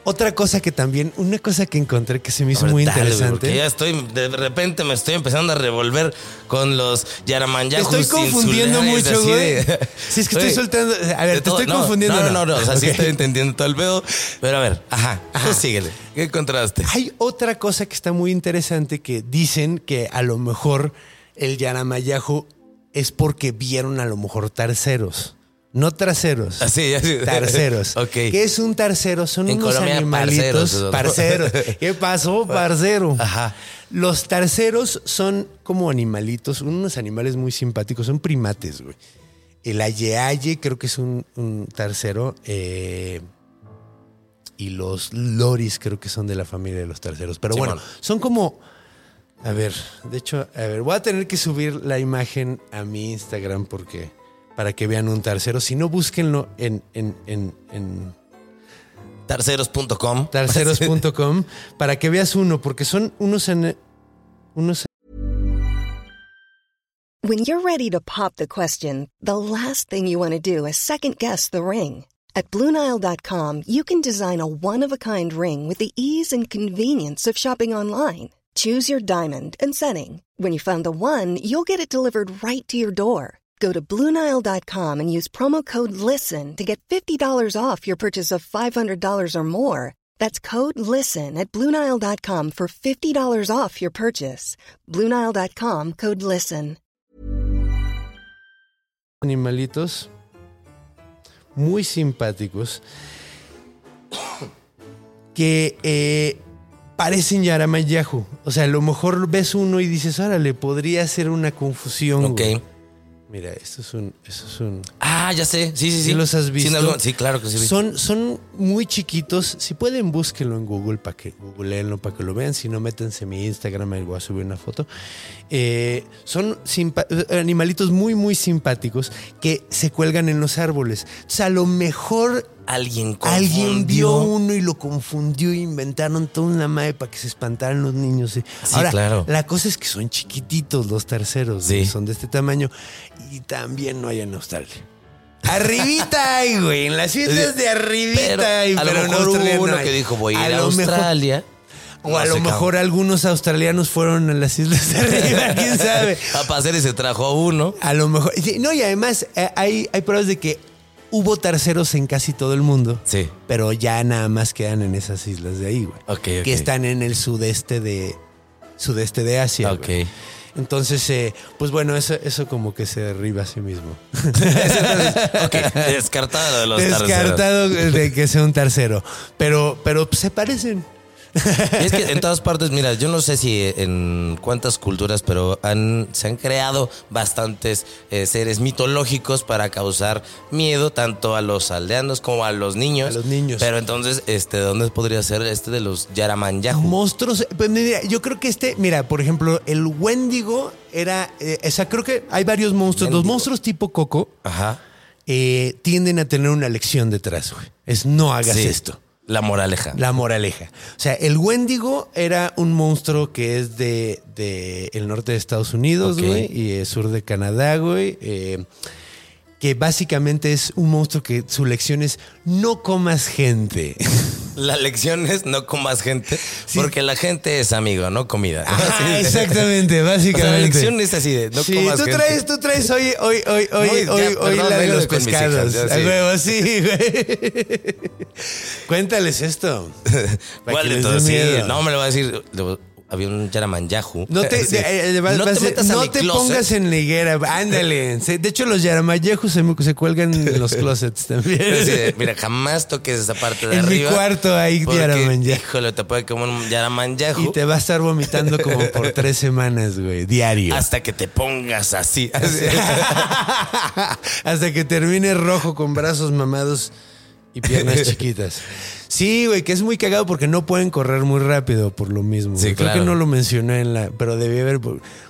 otra cosa que también, una cosa que encontré que se me hizo muy dale, interesante. porque ya estoy, de repente me estoy empezando a revolver con los Te Yaramanyajus. estoy confundiendo mucho, güey. Si es que estoy soltando. A ver, te todo- estoy no, confundiendo. No, no, no, o sea, sí Ok. estoy entendiendo todo el pedo. Pero a ver, ajá, tú síguele. ¿Qué encontraste? Hay otra cosa que está muy interesante que dicen que a lo mejor el Yaramayahu es porque vieron a lo mejor terceros. No traseros. Así, así. Tarceros. Ok. ¿Qué es un tarcero? Son En unos Colombia, animalitos. parceros. Parceros. ¿Qué pasó, parcero? Ajá. Los tarceros son como animalitos, unos animales muy simpáticos, son primates, güey. El ayeaye creo que es un, un tarcero. eh, y los loris creo que son de la familia de los tarceros. Pero bueno, son como. A ver, de hecho, a ver, voy a tener que subir la imagen a mi Instagram porque para que vean un tercero. Si no, búsquenlo en, en, en, en Tarceros.com. tarceros.com para que veas uno, porque son unos, en- unos When you're ready to pop the question, the last thing you want to do is second guess the ring. At Bluenile.com, you can design a one of a kind ring with the ease and convenience of shopping online. Choose your diamond and setting. When you find the one, you'll get it delivered right to your door. Go to Bluenile.com and use promo code LISTEN to get $50 off your purchase of $500 or more. That's code LISTEN at Bluenile.com for $50 off your purchase. Bluenile.com code LISTEN. animalitos muy simpáticos que eh, parecen Yaramayahu. O sea, a lo mejor ves uno y dices, órale, podría ser una confusión. Ok. güey. Mira, esto es un, esto es un. Ah, ya sé. Sí, sí, sí. ¿Sí los has visto? algún- Sí, claro que sí. Son, son muy chiquitos. Si pueden, búsquenlo en Google para que googleenlo para que lo vean. Si no, métanse en mi Instagram, ahí voy a subir una foto. Eh, son animalitos muy, muy simpáticos que se cuelgan en los árboles. O sea, a lo mejor Alguien alguien vio confundió. uno y lo confundió e inventaron toda una madre para que se espantaran los niños. eh. Sí, Ahora, claro. la cosa es que son chiquititos los terceros. Sí. Son de este tamaño. Y también no hay en Australia. Arribita hay, güey. En las islas de arribita Pero hay. a lo pero mejor hubo uno no que dijo, voy a ir a, mejor- Australia. o a No lo mejor algunos australianos fueron a las islas de arriba, quién sabe. A pasear y se trajo a uno. A lo mejor. No, y además eh, hay, hay pruebas de que hubo terceros en casi todo el mundo. Sí. Pero ya nada más quedan en esas islas de ahí, güey. Ok, ok. Que están en el sudeste de. Sudeste de Asia. Ok. güey. Entonces, eh, pues bueno, eso, eso como que se derriba a sí mismo. Ok, descartada lo de los terceros. Descartado de que sea un tercero. Pero, pero se parecen. Y es que en todas partes, mira, yo no sé si en cuántas culturas, pero han, se han creado bastantes eh, seres mitológicos para causar miedo tanto a los aldeanos como a los niños. A los niños. Pero entonces, este, ¿dónde podría ser este de los Yaramanyahu? Monstruos. Pues mira, yo creo que este, mira, por ejemplo, el Wendigo era. eh, o sea, creo que hay varios monstruos. Los monstruos tipo Coco Ajá. eh, tienden a tener una lección detrás, güey. Es no hagas Sí. esto. La moraleja. La moraleja. O sea, el Wendigo era un monstruo que es de, de el norte de Estados Unidos, güey, y el sur de Canadá, güey. eh, que básicamente es un monstruo que su lección es no comas gente. La lección es no comas gente, porque la gente es amigo, no comida. Ah, exactamente, O básicamente. sea, la lección es así de no sí, comas tú gente. traes, tú traes hoy, hoy, hoy, hoy, No, ya, hoy, hoy la de los pescados. hijas, ya, sí. güey. Cuéntales esto. ¿Cuál de todos? Sí, no me lo va a decir. Había un Yaramanyahu. No te, Sí. eh, no te metas a no mi te closet. pongas en la higuera, ándale. De hecho, los yaramayejos se, se cuelgan en los closets también. Mira, jamás toques esa parte de En mi arriba. cuarto hay porque, Yaramanyahu. Híjole, te puede comer un Yaramanyahu. Y te va a estar vomitando como por tres semanas, güey, diario. Hasta que te pongas así. así. Hasta que termine rojo con brazos mamados y piernas chiquitas. Sí, güey, que es muy cagado porque no pueden correr muy rápido por lo mismo. Sí. Creo que no lo mencioné en la, pero debí haber.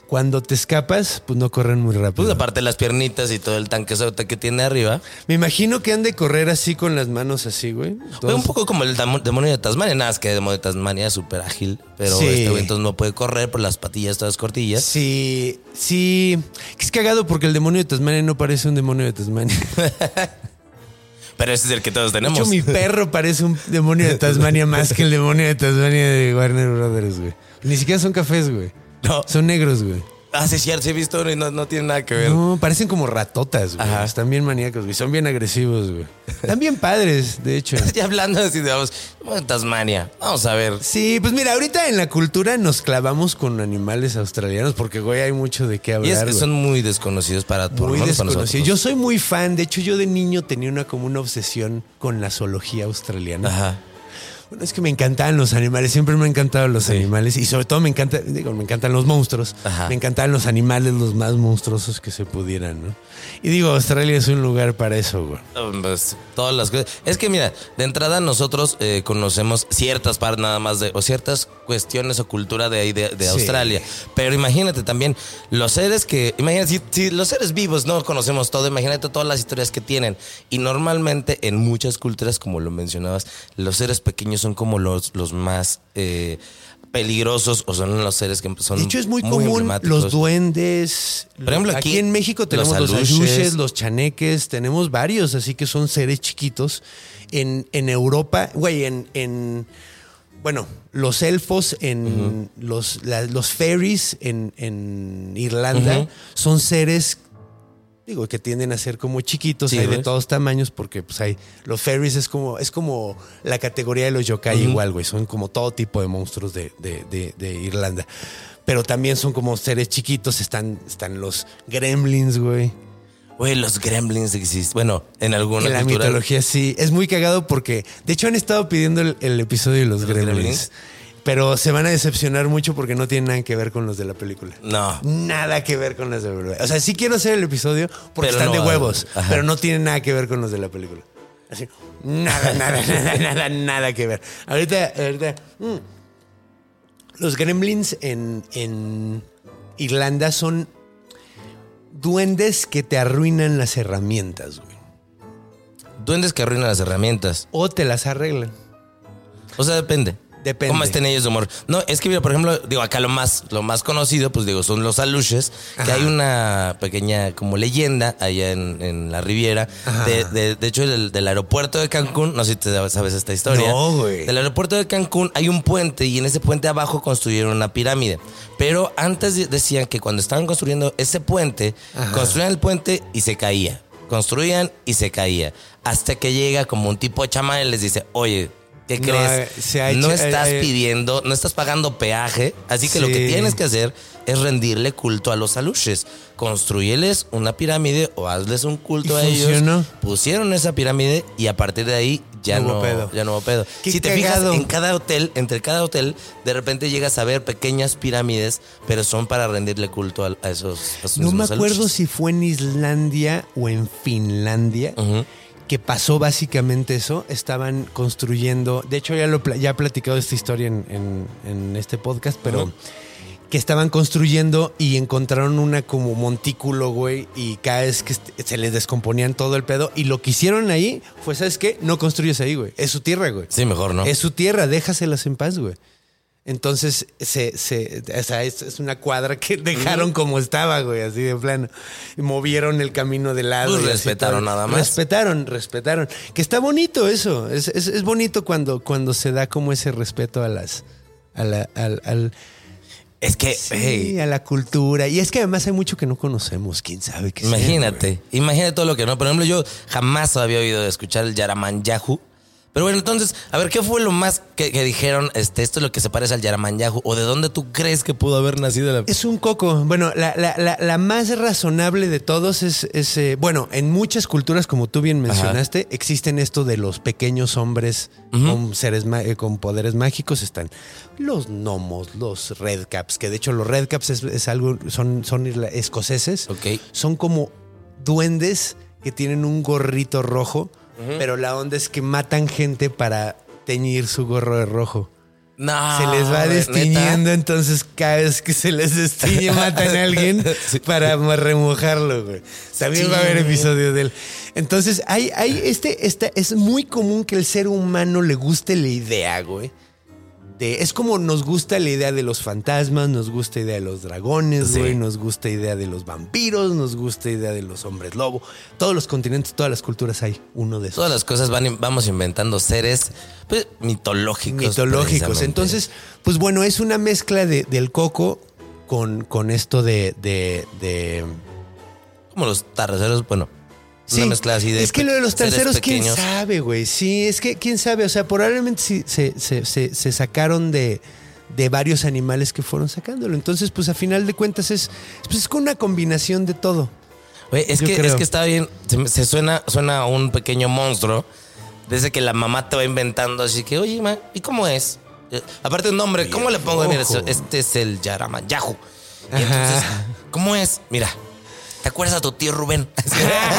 Cuando te escapas, pues no corren muy rápido. Pues aparte las piernitas y todo el tanquesote que tiene arriba. Me imagino que han de correr así con las manos así, güey. Un poco como el demonio de Tasmania. Nada, es que el demonio de Tasmania es súper ágil. Pero Sí. este güey entonces no puede correr por las patillas todas cortillas. Sí, sí. Es cagado porque el demonio de Tasmania no parece un demonio de Tasmania. Pero ese es el que todos De tenemos. hecho, mi perro parece un demonio de Tasmania más que el demonio de Tasmania de Warner Brothers, güey. Ni siquiera son cafés, güey. No. Son negros, güey. Ah, sí, es cierto. Sí he visto uno y no, no tiene nada que ver. No, parecen como ratotas, güey. Ajá. Están bien maníacos, güey. Son bien agresivos, güey. Están bien padres, de hecho. Ya hablando así de vamos, Tasmania. Vamos a ver. Sí, pues mira, ahorita en la cultura nos clavamos con animales australianos porque, güey, hay mucho de qué Y hablar. es que güey. son muy desconocidos para lo muy desconocidos. Yo soy muy fan. De hecho, yo de niño tenía una como una obsesión con la zoología australiana. Ajá. Bueno, es que me encantaban los animales, siempre me han encantado los animales y sobre todo me encanta, digo, me encantan los monstruos, Ajá. me encantan los animales los más monstruosos que se pudieran, ¿no? Y digo, Australia es un lugar para eso, güey. Pues, todas las cosas. Es que mira, de entrada nosotros eh, conocemos ciertas partes nada más de, o ciertas cuestiones o cultura de ahí de, de Sí. Australia. Pero imagínate también los seres que, imagínate, si, si los seres vivos no conocemos todo, imagínate todas las historias que tienen. Y normalmente en muchas culturas, como lo mencionabas, los seres pequeños son como los, los más eh, peligrosos o son los seres que son De hecho, es muy, común los duendes. Por ejemplo, aquí, aquí en México tenemos los los aluches, los chaneques, tenemos varios, así que son seres chiquitos. En, en Europa, güey, en, en- Bueno, los elfos en. los, la- los fairies en, en Irlanda son seres. Digo, que tienden a ser como chiquitos, Sí, hay de todos tamaños, porque pues hay. Los fairies es como, es como la categoría de los yokai igual, güey. Son como todo tipo de monstruos de, de- de- de Irlanda. Pero también son como seres chiquitos. Están, están los gremlins, güey. Güey, los gremlins existen. Bueno, en alguna En la cultura. mitología sí. Es muy cagado porque, de hecho, han estado pidiendo el, el episodio de los, ¿De los gremlins, gremlins? Pero se van a decepcionar mucho porque no tienen nada que ver con los de la película. No. Nada que ver con los de la película. O sea, sí quiero hacer el episodio porque Pero están no, de huevos, ajá. pero no tienen nada que ver con los de la película. Así, nada, nada, nada, nada, nada que ver. Ahorita, ahorita. mm. Los gremlins en, en Irlanda son duendes que te arruinan las herramientas, güey. Duendes que arruinan las herramientas. O te las arreglan. O sea, depende. Depende. ¿Cómo estén ellos de humor? No, es que mira, por ejemplo, digo, acá lo más, lo más conocido, pues digo, son los aluches, que hay una pequeña como leyenda allá en, en la Riviera. De, de- de hecho, del, del aeropuerto de Cancún, no sé si te sabes esta historia. No, güey. Del aeropuerto de Cancún hay un puente y en ese puente abajo construyeron una pirámide. Pero antes de- decían que cuando estaban construyendo ese puente, construían el puente y se caía. Construían y se caía. Hasta que llega como un tipo de chamán y les dice, oye, ¿qué No, crees? eh, se ha no estás eh, eh, pidiendo, no estás pagando peaje, así que lo que tienes que hacer es rendirle culto a los aluches. Construyeles una pirámide o hazles un culto ¿Y a funcionó? ellos. Pusieron esa pirámide y a partir de ahí ya No no, hubo pedo. ya no hubo pedo. Qué si te cagado. fijas en cada hotel, entre cada hotel, de repente llegas a ver pequeñas pirámides, pero son para rendirle culto a, a esos, a esos No me acuerdo aluches. si fue en Islandia o en Finlandia Ujú. Que pasó básicamente eso. Estaban construyendo, de hecho ya lo ya he platicado esta historia en, en- en este podcast, pero que estaban construyendo y encontraron una como montículo, güey, y cada vez que se les descomponían todo el pedo y lo que hicieron ahí fue, ¿sabes qué? No construyes ahí, güey. Es su tierra, güey. Sí, mejor, ¿no? Es su tierra, déjaselas en paz, güey. Entonces, se, se, o sea, es, es una cuadra que dejaron como estaba, güey, así de plano. Y movieron el camino de lado. Pues y respetaron nada más. Respetaron, respetaron. Que está bonito eso. Es, es, es bonito cuando, cuando se da como ese respeto a las. A la, al, al- Es que, sí, hey, a la cultura. Y es que además hay mucho que no conocemos. ¿Quién sabe qué sea, imagínate, imagínate todo lo que no. Por ejemplo, yo jamás había oído de escuchar el Yaramanyahu. Pero bueno, entonces, a ver, ¿qué fue lo más que, que dijeron? Este, esto es lo que se parece al Yaramanyahu. ¿O de dónde tú crees que pudo haber nacido la... Es un coco. Bueno, la, la- la- la más razonable de todos es, es, eh, bueno, en muchas culturas, como tú bien mencionaste, existen esto de los pequeños hombres con seres eh, con poderes mágicos. Están los gnomos, los redcaps, que de hecho los redcaps es, es algo, son, son escoceses. Ok. Son como duendes que tienen un gorrito rojo, pero la onda es que matan gente para teñir su gorro de rojo. No, Se les va destiñendo, entonces cada vez que se les destiñe matan a alguien para remojarlo, güey. También va a haber episodio de él. Entonces, hay, hay este, este, es muy común que el ser humano le guste la idea, güey. De, es como nos gusta la idea de los fantasmas, nos gusta la idea de los dragones, Sí. güey, nos gusta la idea de los vampiros, nos gusta la idea de los hombres lobo. Todos los continentes, todas las culturas hay uno de esos. Todas las cosas van, vamos inventando seres pues, mitológicos. mitológicos. Entonces, pues bueno, es una mezcla de- del coco con, con esto de, de, de- Como los terceros, bueno. Sí, una mezcla así de. Es que lo de los terceros, quién sabe, güey. Sí, es que quién sabe. O sea, probablemente sí se, se- se- se sacaron de, de varios animales que fueron sacándolo. Entonces, pues a final de cuentas es, pues, es con una combinación de todo. Güey, es, Yo que, creo. es que está bien. Se, suena, suena a un pequeño monstruo. Desde que la mamá te va inventando. Así que, oye, ma, ¿y cómo es? Eh, Aparte, un nombre, ¿cómo le pongo? Mira, este es el Yaramanyahu. Y entonces, ¿cómo es? Mira, ¿te acuerdas a tu tío Rubén?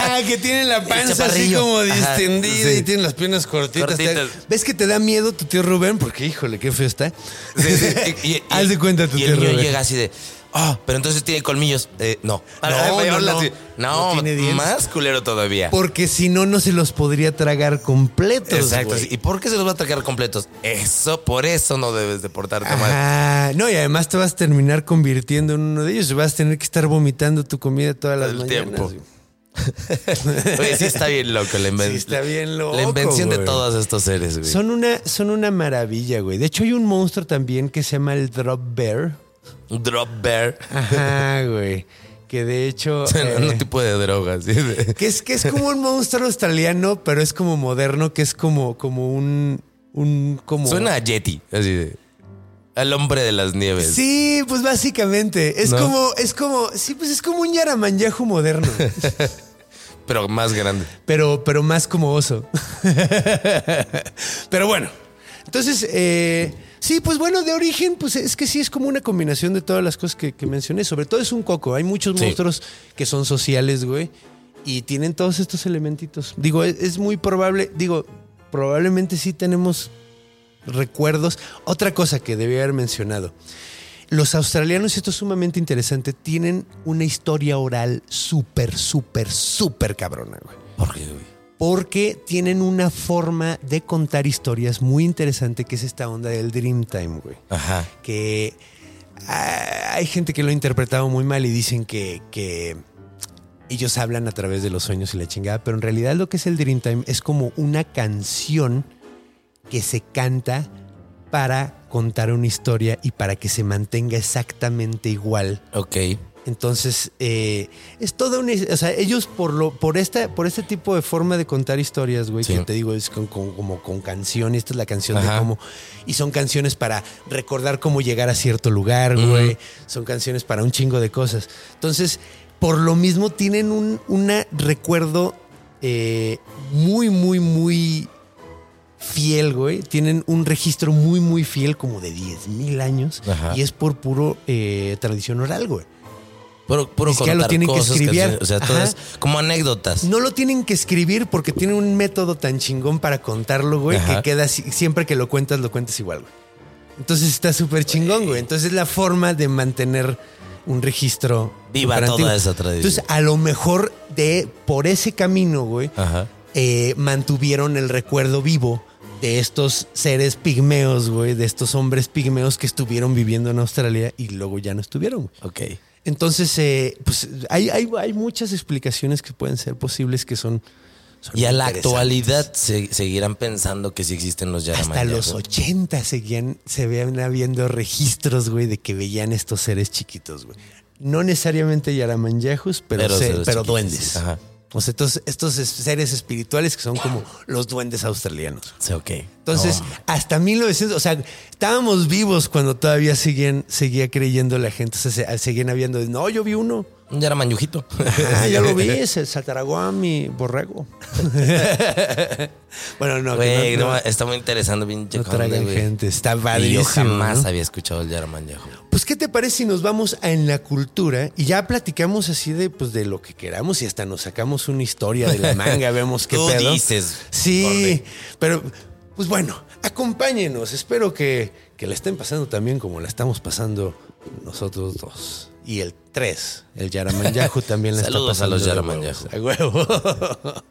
Ah, que tiene la panza así como distendida sí. y tiene las piernas cortitas. Cortitas. ¿Ves que te da miedo tu tío Rubén? Porque, híjole, qué feo está. Sí, sí, y- y- Haz de cuenta tu Y tío el Rubén. llega así de. Ah, pero entonces tiene colmillos. Eh, no. No, no, la- no. No, No tiene dientes. más culero todavía. Porque si no, no se los podría tragar completos. Exacto. güey. ¿Y por qué se los va a atacar completos? Eso, por eso no debes de portarte mal. No, y además te vas a terminar convirtiendo en uno de ellos vas a tener que estar vomitando tu comida todas las Todo el mañanas. tiempo. güey. Oye, sí está bien loco la invención. Sí está bien loco, La invención de güey. todos estos seres, güey. Son una, son una maravilla, güey. De hecho, hay un monstruo también que se llama el Drop Bear. Drop Bear. Ajá, güey. Que de hecho. Eh, un tipo de droga, sí. que es que es como un monstruo australiano, pero es como moderno, que es como, como un. un como. Suena a Yeti, así de. Al hombre de las nieves. Sí, pues básicamente. Es ¿No? como, es como. Sí, pues es como un Yaramanyahu moderno. Pero más grande. pero, pero más como oso. pero bueno. Entonces, eh, sí, pues bueno, de origen, pues es que sí es como una combinación de todas las cosas que, que mencioné. Sobre todo es un coco. Hay muchos Sí. monstruos que son sociales, güey. Y tienen todos estos elementitos. Digo, es, es muy probable, digo, probablemente sí tenemos recuerdos. Otra cosa que debía haber mencionado. Los australianos, y esto es sumamente interesante, tienen una historia oral súper, súper, súper cabrona, güey ¿Por qué, güey? Porque tienen una forma de contar historias muy interesante que es esta onda del Dreamtime, güey. Ajá. Que ah, hay gente que lo ha interpretado muy mal y dicen que, que ellos hablan a través de los sueños y la chingada, pero en realidad lo que es el Dreamtime es como una canción que se canta para contar una historia y para que se mantenga exactamente igual Ok. Entonces, eh, es toda una. O sea, ellos por lo, por esta, por este tipo de forma de contar historias, güey, Sí. que te digo, es con, con- como con canción, y esta es la canción Ajá. de cómo. Y son canciones para recordar cómo llegar a cierto lugar, güey. Son canciones para un chingo de cosas. Entonces, por lo mismo, tienen un una recuerdo eh, muy, muy, muy fiel, güey. Tienen un registro muy, muy fiel, como de 10 mil años. Ajá. Y es por puro eh, tradición oral, güey. Puro, puro Es que ya lo tienen que escribir. O sea, todo es como anécdotas. No lo tienen que escribir porque tienen un método tan chingón para contarlo, güey, Ajá. que queda asi- siempre que lo cuentas, lo cuentas igual, güey. Entonces está súper chingón, güey. Entonces es la forma de mantener un registro. Viva toda esa tradición. Entonces, a lo mejor de por ese camino, güey, Ajá. eh, mantuvieron el recuerdo vivo de estos seres pigmeos, güey, de estos hombres pigmeos que estuvieron viviendo en Australia y luego ya no estuvieron. güey. Ok. Entonces, eh, pues hay, hay, hay muchas explicaciones que pueden ser posibles que son. son Y a la actualidad se- seguirán pensando que sí existen los Hasta Yaramayajos. los 80 seguían, se veían habiendo registros, güey, de que veían estos seres chiquitos, güey. No necesariamente yaramanjajos, pero, Pero se- pero duendes. Ajá. O sea, estos, estos es- seres espirituales que son como los duendes australianos. Sí, ok. Entonces, hasta 1900, o sea, estábamos vivos cuando todavía seguían, seguía creyendo la gente. O sea, se- seguían habiendo, no, yo vi uno. Un Yaramayujito. Ah, ya lo vi, ataragó a mi borrego. bueno, no, no- está muy interesante, pinche no güey. gente. Está Y padrísimo. yo jamás ¿no? había escuchado el. Pues, ¿qué te parece si nos vamos a en la cultura y ya platicamos así de, pues, de lo que queramos y hasta nos sacamos una historia de la manga, vemos qué Tú pedo? dices, Sí, pero, pues bueno, acompáñenos. Espero que, que la estén pasando también como la estamos pasando nosotros dos. Y el 3, el Yaramanyahu también la está Saludos a pasando. los Yaramanyahu. A huevo.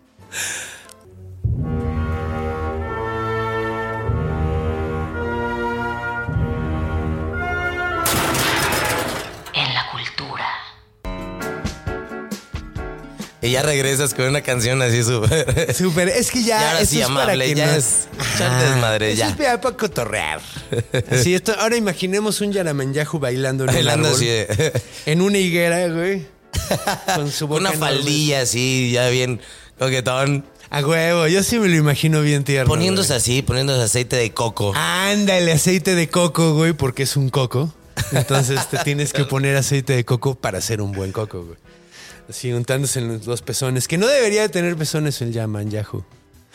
Y ya regresas con una canción así súper. Súper, es que ya. Y ahora eso sí, es para amable, que ya es eso ya. es para cotorrear. Así, esto, ahora imaginemos un Yaramanyahu bailando en Bailando un árbol, así de. En una higuera, güey. Con su boca Una faldilla así, ya bien coquetón. A huevo, yo sí me lo imagino bien tierno. Poniéndose güey. así, poniéndose aceite de coco. Ándale, aceite de coco, güey, porque es un coco. Entonces te tienes que poner aceite de coco para ser un buen coco, güey. Así untándose en los dos pezones, que no debería de tener pezones el Yaramanyahu.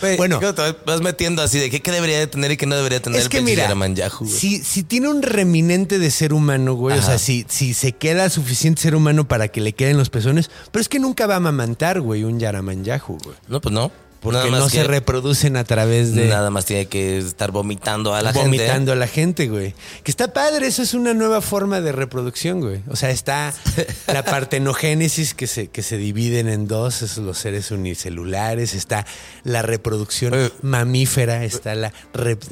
Güey, Bueno. ¿cómo te vas metiendo así de qué, qué debería de tener y qué no debería tener Es el que mira, güey? si, si tiene un reminente de ser humano, güey, o sea, si, si se queda suficiente ser humano para que le queden los pezones, pero es que nunca va a amamantar, güey, un Yaramanyahu, güey. No, pues no. Porque Nada más no que- se reproducen a través de Nada más tiene que estar vomitando a la vomitando gente. a la gente, güey. Que está padre, eso es una nueva forma de reproducción, güey. O sea, está la partenogénesis que se, que se dividen en dos, los seres unicelulares, está la reproducción mamífera, está la,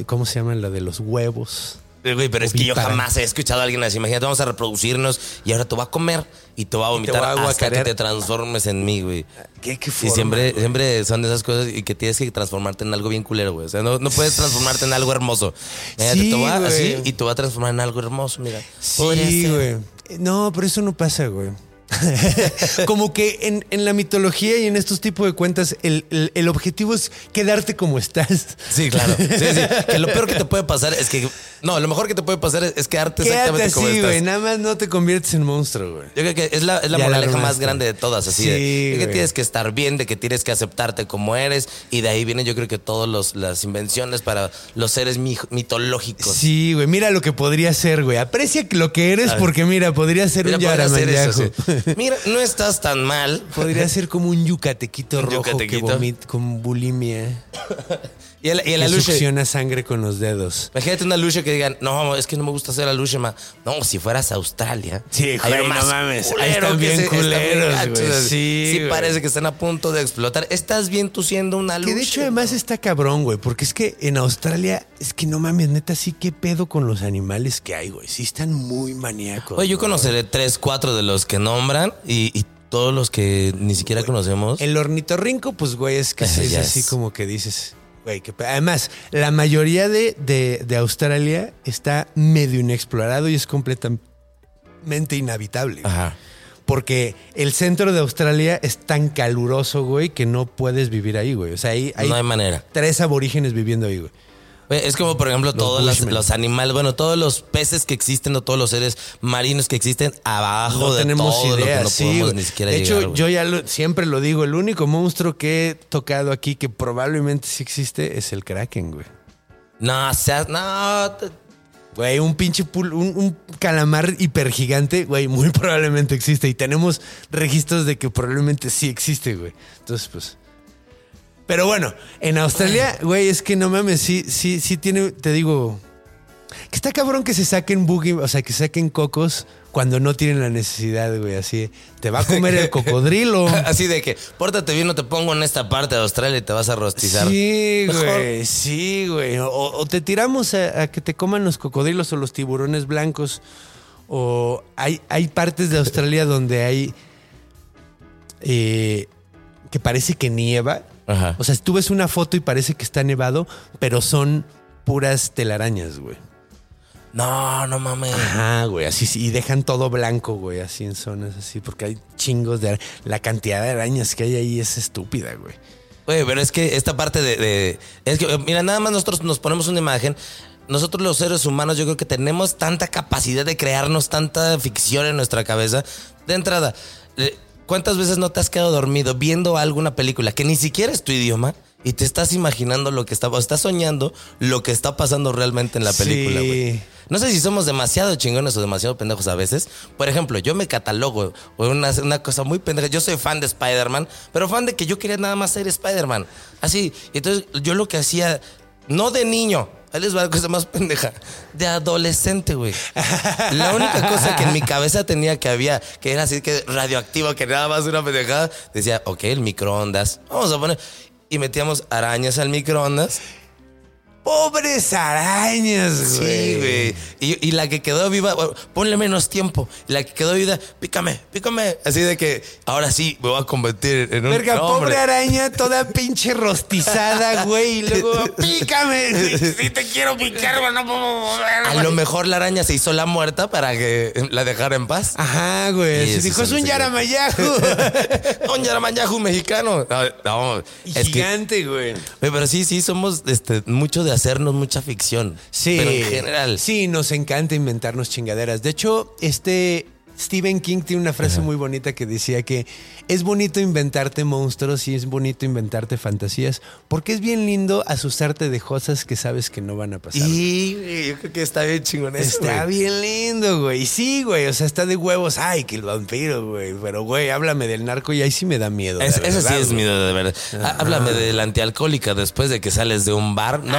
¿cómo se llama? La de los huevos. Güey, pero es que yo jamás he escuchado a alguien así. Imagínate, vamos a reproducirnos y ahora te voy a comer y te voy a vomitar a hasta que te transformes en mí, güey. ¿Qué, qué Y siempre, güey? siempre son de esas cosas y que tienes que transformarte en algo bien culero, güey. O sea, no, no puedes transformarte en algo hermoso. Imagínate, Sí, te voy a- así y te va a transformar en algo hermoso, mira. Sí, güey. No, pero eso no pasa, güey. como que en, en la mitología y en estos tipos de cuentas, el, el- el objetivo es quedarte como estás. Sí, claro. Sí, sí. Que lo peor que te puede pasar es que. No, lo mejor que te puede pasar es, es quedarte Quédate exactamente como estás. güey. Nada más no te conviertes en monstruo, güey. Yo creo que es la, es la moraleja más grande de todas, así Sí, de, que tienes que estar bien, de que tienes que aceptarte como eres, y de ahí vienen yo creo que todas las invenciones para los seres mi- mitológicos. Sí, güey. Mira lo que podría ser, güey. Aprecia lo que eres porque, mira, podría ser Mira, un Mira, no estás tan mal. Podría ser como un yucatequito rojo que vomita con bulimia. Y el, y el aluche. succiona sangre con los dedos. Imagínate una lucha que digan, no, es que no me gusta hacer la lucha, ma. No, si fueras a Australia. Sí, güey, no mames. Ahí están bien están culeros, gachos. Sí, Sí, güey. parece que están a punto de explotar. Estás bien tú siendo una lucha. Que de hecho además está cabrón, güey, porque es que en Australia, es que no mames, neta, sí qué pedo con los animales que hay, güey. Sí están muy maníacos. Oye, yo ¿no? conoceré tres, cuatro de los que nombran y, y todos los que ni siquiera conocemos. El ornitorrinco, pues, güey, es que es ya así es. como que dices, güey, que además, la mayoría de, de- de Australia está medio inexplorado y es completamente inhabitable. Ajá. Porque el centro de Australia es tan caluroso, güey, que no puedes vivir ahí, güey. O sea, ahí hay, no hay manera. tres aborígenes viviendo ahí, güey. Es como, por ejemplo, todos los, animales, bueno, todos los peces que existen o todos los seres marinos que existen abajo No de tenemos todo idea, lo que no sí, podemos ni siquiera De hecho, yo ya lo- siempre lo digo, el único monstruo que he tocado aquí que probablemente sí existe es el Kraken, güey. No, seas, no. te- Güey, un pinche pul- un, un calamar hipergigante, güey, muy probablemente existe. Y tenemos registros de que probablemente sí existe, güey. Entonces, pues. Pero bueno, en Australia, güey, es que no mames, sí, sí, sí tiene, te digo, Que está cabrón que se saquen boogie, o sea, que saquen cocos cuando no tienen la necesidad, güey. Así, te va a comer el cocodrilo. Así de que, pórtate bien, no te pongo en esta parte de Australia y te vas a rostizar. Sí, güey, sí, güey. O, o te tiramos a, a que te coman los cocodrilos o los tiburones blancos. O hay, hay partes de Australia donde hay. eh, que parece que nieva. Ajá. O sea, tú ves una foto y parece que está nevado, pero son puras telarañas, güey. No, no mames. Ajá, güey, así sí, y dejan todo blanco, güey, así en zonas así, porque hay chingos de la cantidad de arañas que hay ahí es estúpida, güey. Güey, pero es que esta parte de, de- Es que, mira, nada más nosotros nos ponemos una imagen. Nosotros los seres humanos yo creo que tenemos tanta capacidad de crearnos tanta ficción en nuestra cabeza. De entrada, ¿cuántas veces no te has quedado dormido viendo alguna película que ni siquiera es tu idioma? Y te estás imaginando lo que está, o estás soñando lo que está pasando realmente en la película, Sí. güey. No sé si somos demasiado chingones o demasiado pendejos a veces. Por ejemplo, yo me catalogo una, una cosa muy pendeja. Yo soy fan de Spider-Man, pero fan de que yo quería nada más ser Spider-Man. Así. Entonces, yo lo que hacía, no de niño. Ahí les va la cosa más pendeja. De adolescente, güey. La única cosa que en mi cabeza tenía que había, que era así que radioactivo, que nada más una pendejada, decía, ok, el microondas. Vamos a poner. Y metíamos arañas al microondas. Pobres arañas, Sí, güey. güey. Y, y la que quedó viva, bueno, ponle menos tiempo. La que quedó viva, pícame, pícame. Así de que ahora sí me voy a convertir en un Verga, pobre araña toda pinche rostizada, güey. Y luego, pícame. Si te quiero picar, no puedo. A lo mejor la araña se hizo la muerta para que la dejara en paz. Ajá, güey. Se dijo, es un yaramayahu. Un yaramayahu mexicano. No, es Gigante, güey. Güey, pero sí, sí, somos este, mucho de hacernos mucha ficción. Sí. Pero en general. Sí, nos encanta inventarnos chingaderas. De hecho, este Stephen King tiene una frase muy bonita que decía que es bonito inventarte monstruos y es bonito inventarte fantasías porque es bien lindo asustarte de cosas que sabes que no van a pasar. Y güey, yo creo que está bien chingón eso, Está güey. bien lindo, güey. Sí, güey. O sea, está de huevos. Ay, que el vampiro, güey. Pero, güey, háblame del narco y ahí sí me da miedo. Es- eso sí es miedo de verdad. Há- Háblame de la antialcohólica después de que sales de un bar. No,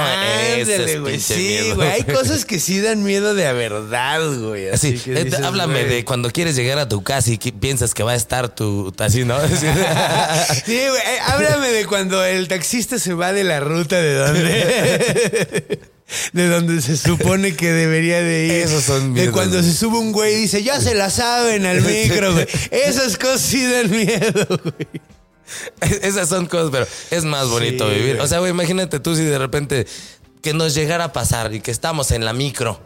ese Ándale, es güey. Sí, miedo. güey. Hay cosas que sí dan miedo de verdad, güey. Así Así, que eh, dices, háblame de cuando quieres llegar a tu casa y que piensas que va a estar tu así, ¿no? Sí, güey. eh, háblame de cuando el taxista se va de la ruta de donde. De donde se supone que debería de ir. Esos son De miedos, cuando güey. se sube un güey y dice, ya se la saben al micro, güey. Esas cosas sí dan miedo, güey. Esas son cosas, pero es más bonito Sí, vivir. güey. O sea, güey, imagínate tú si de repente que nos llegara a pasar y que estamos en la micro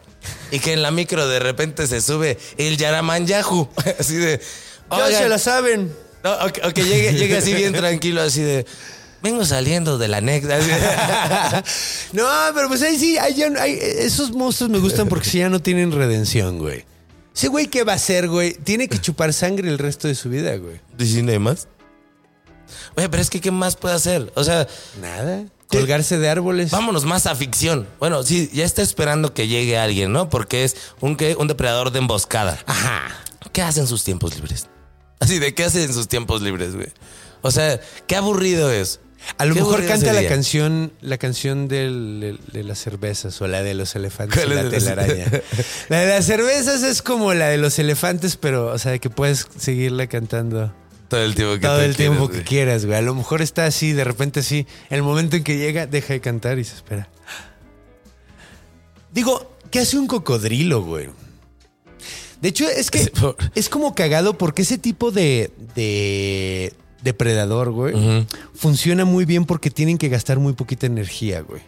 y que en la micro de repente se sube el Yaraman Yahoo. Así de. Ya "Oigan, se la saben. No, o, que, llegue, llegue así bien tranquilo, así de. Vengo saliendo de la anécdota. No, pero pues ahí sí, ahí ya no- ahí- esos monstruos me gustan porque si ya no tienen redención, güey. Ese güey, ¿qué va a hacer, güey? Tiene que chupar sangre el resto de su vida, güey. ¿Diciendo de más? Oye, pero es que ¿qué más puede hacer? O sea, Nada. Colgarse de árboles. vámonos más a ficción. Bueno, sí, ya está esperando que llegue alguien, ¿no? Porque es un, ¿qué? un depredador de emboscada. Ajá. ¿Qué hace en sus tiempos libres? Así de qué hace en sus tiempos libres, güey. O sea, qué aburrido es. A lo mejor canta la canción, la canción del- de, de las cervezas o la de los elefantes ¿Cuál y la de telaraña. la de las cervezas es como la de los elefantes, pero, o sea, que puedes seguirla cantando Todo el tiempo que todo el tiempo quieras, que quieras, güey. A lo mejor está así, de repente así. El momento en que llega, deja de cantar y se espera. Digo, ¿qué hace un cocodrilo, güey? De hecho, es que es como cagado porque ese tipo de, de depredador, güey, funciona muy bien porque tienen que gastar muy poquita energía, güey.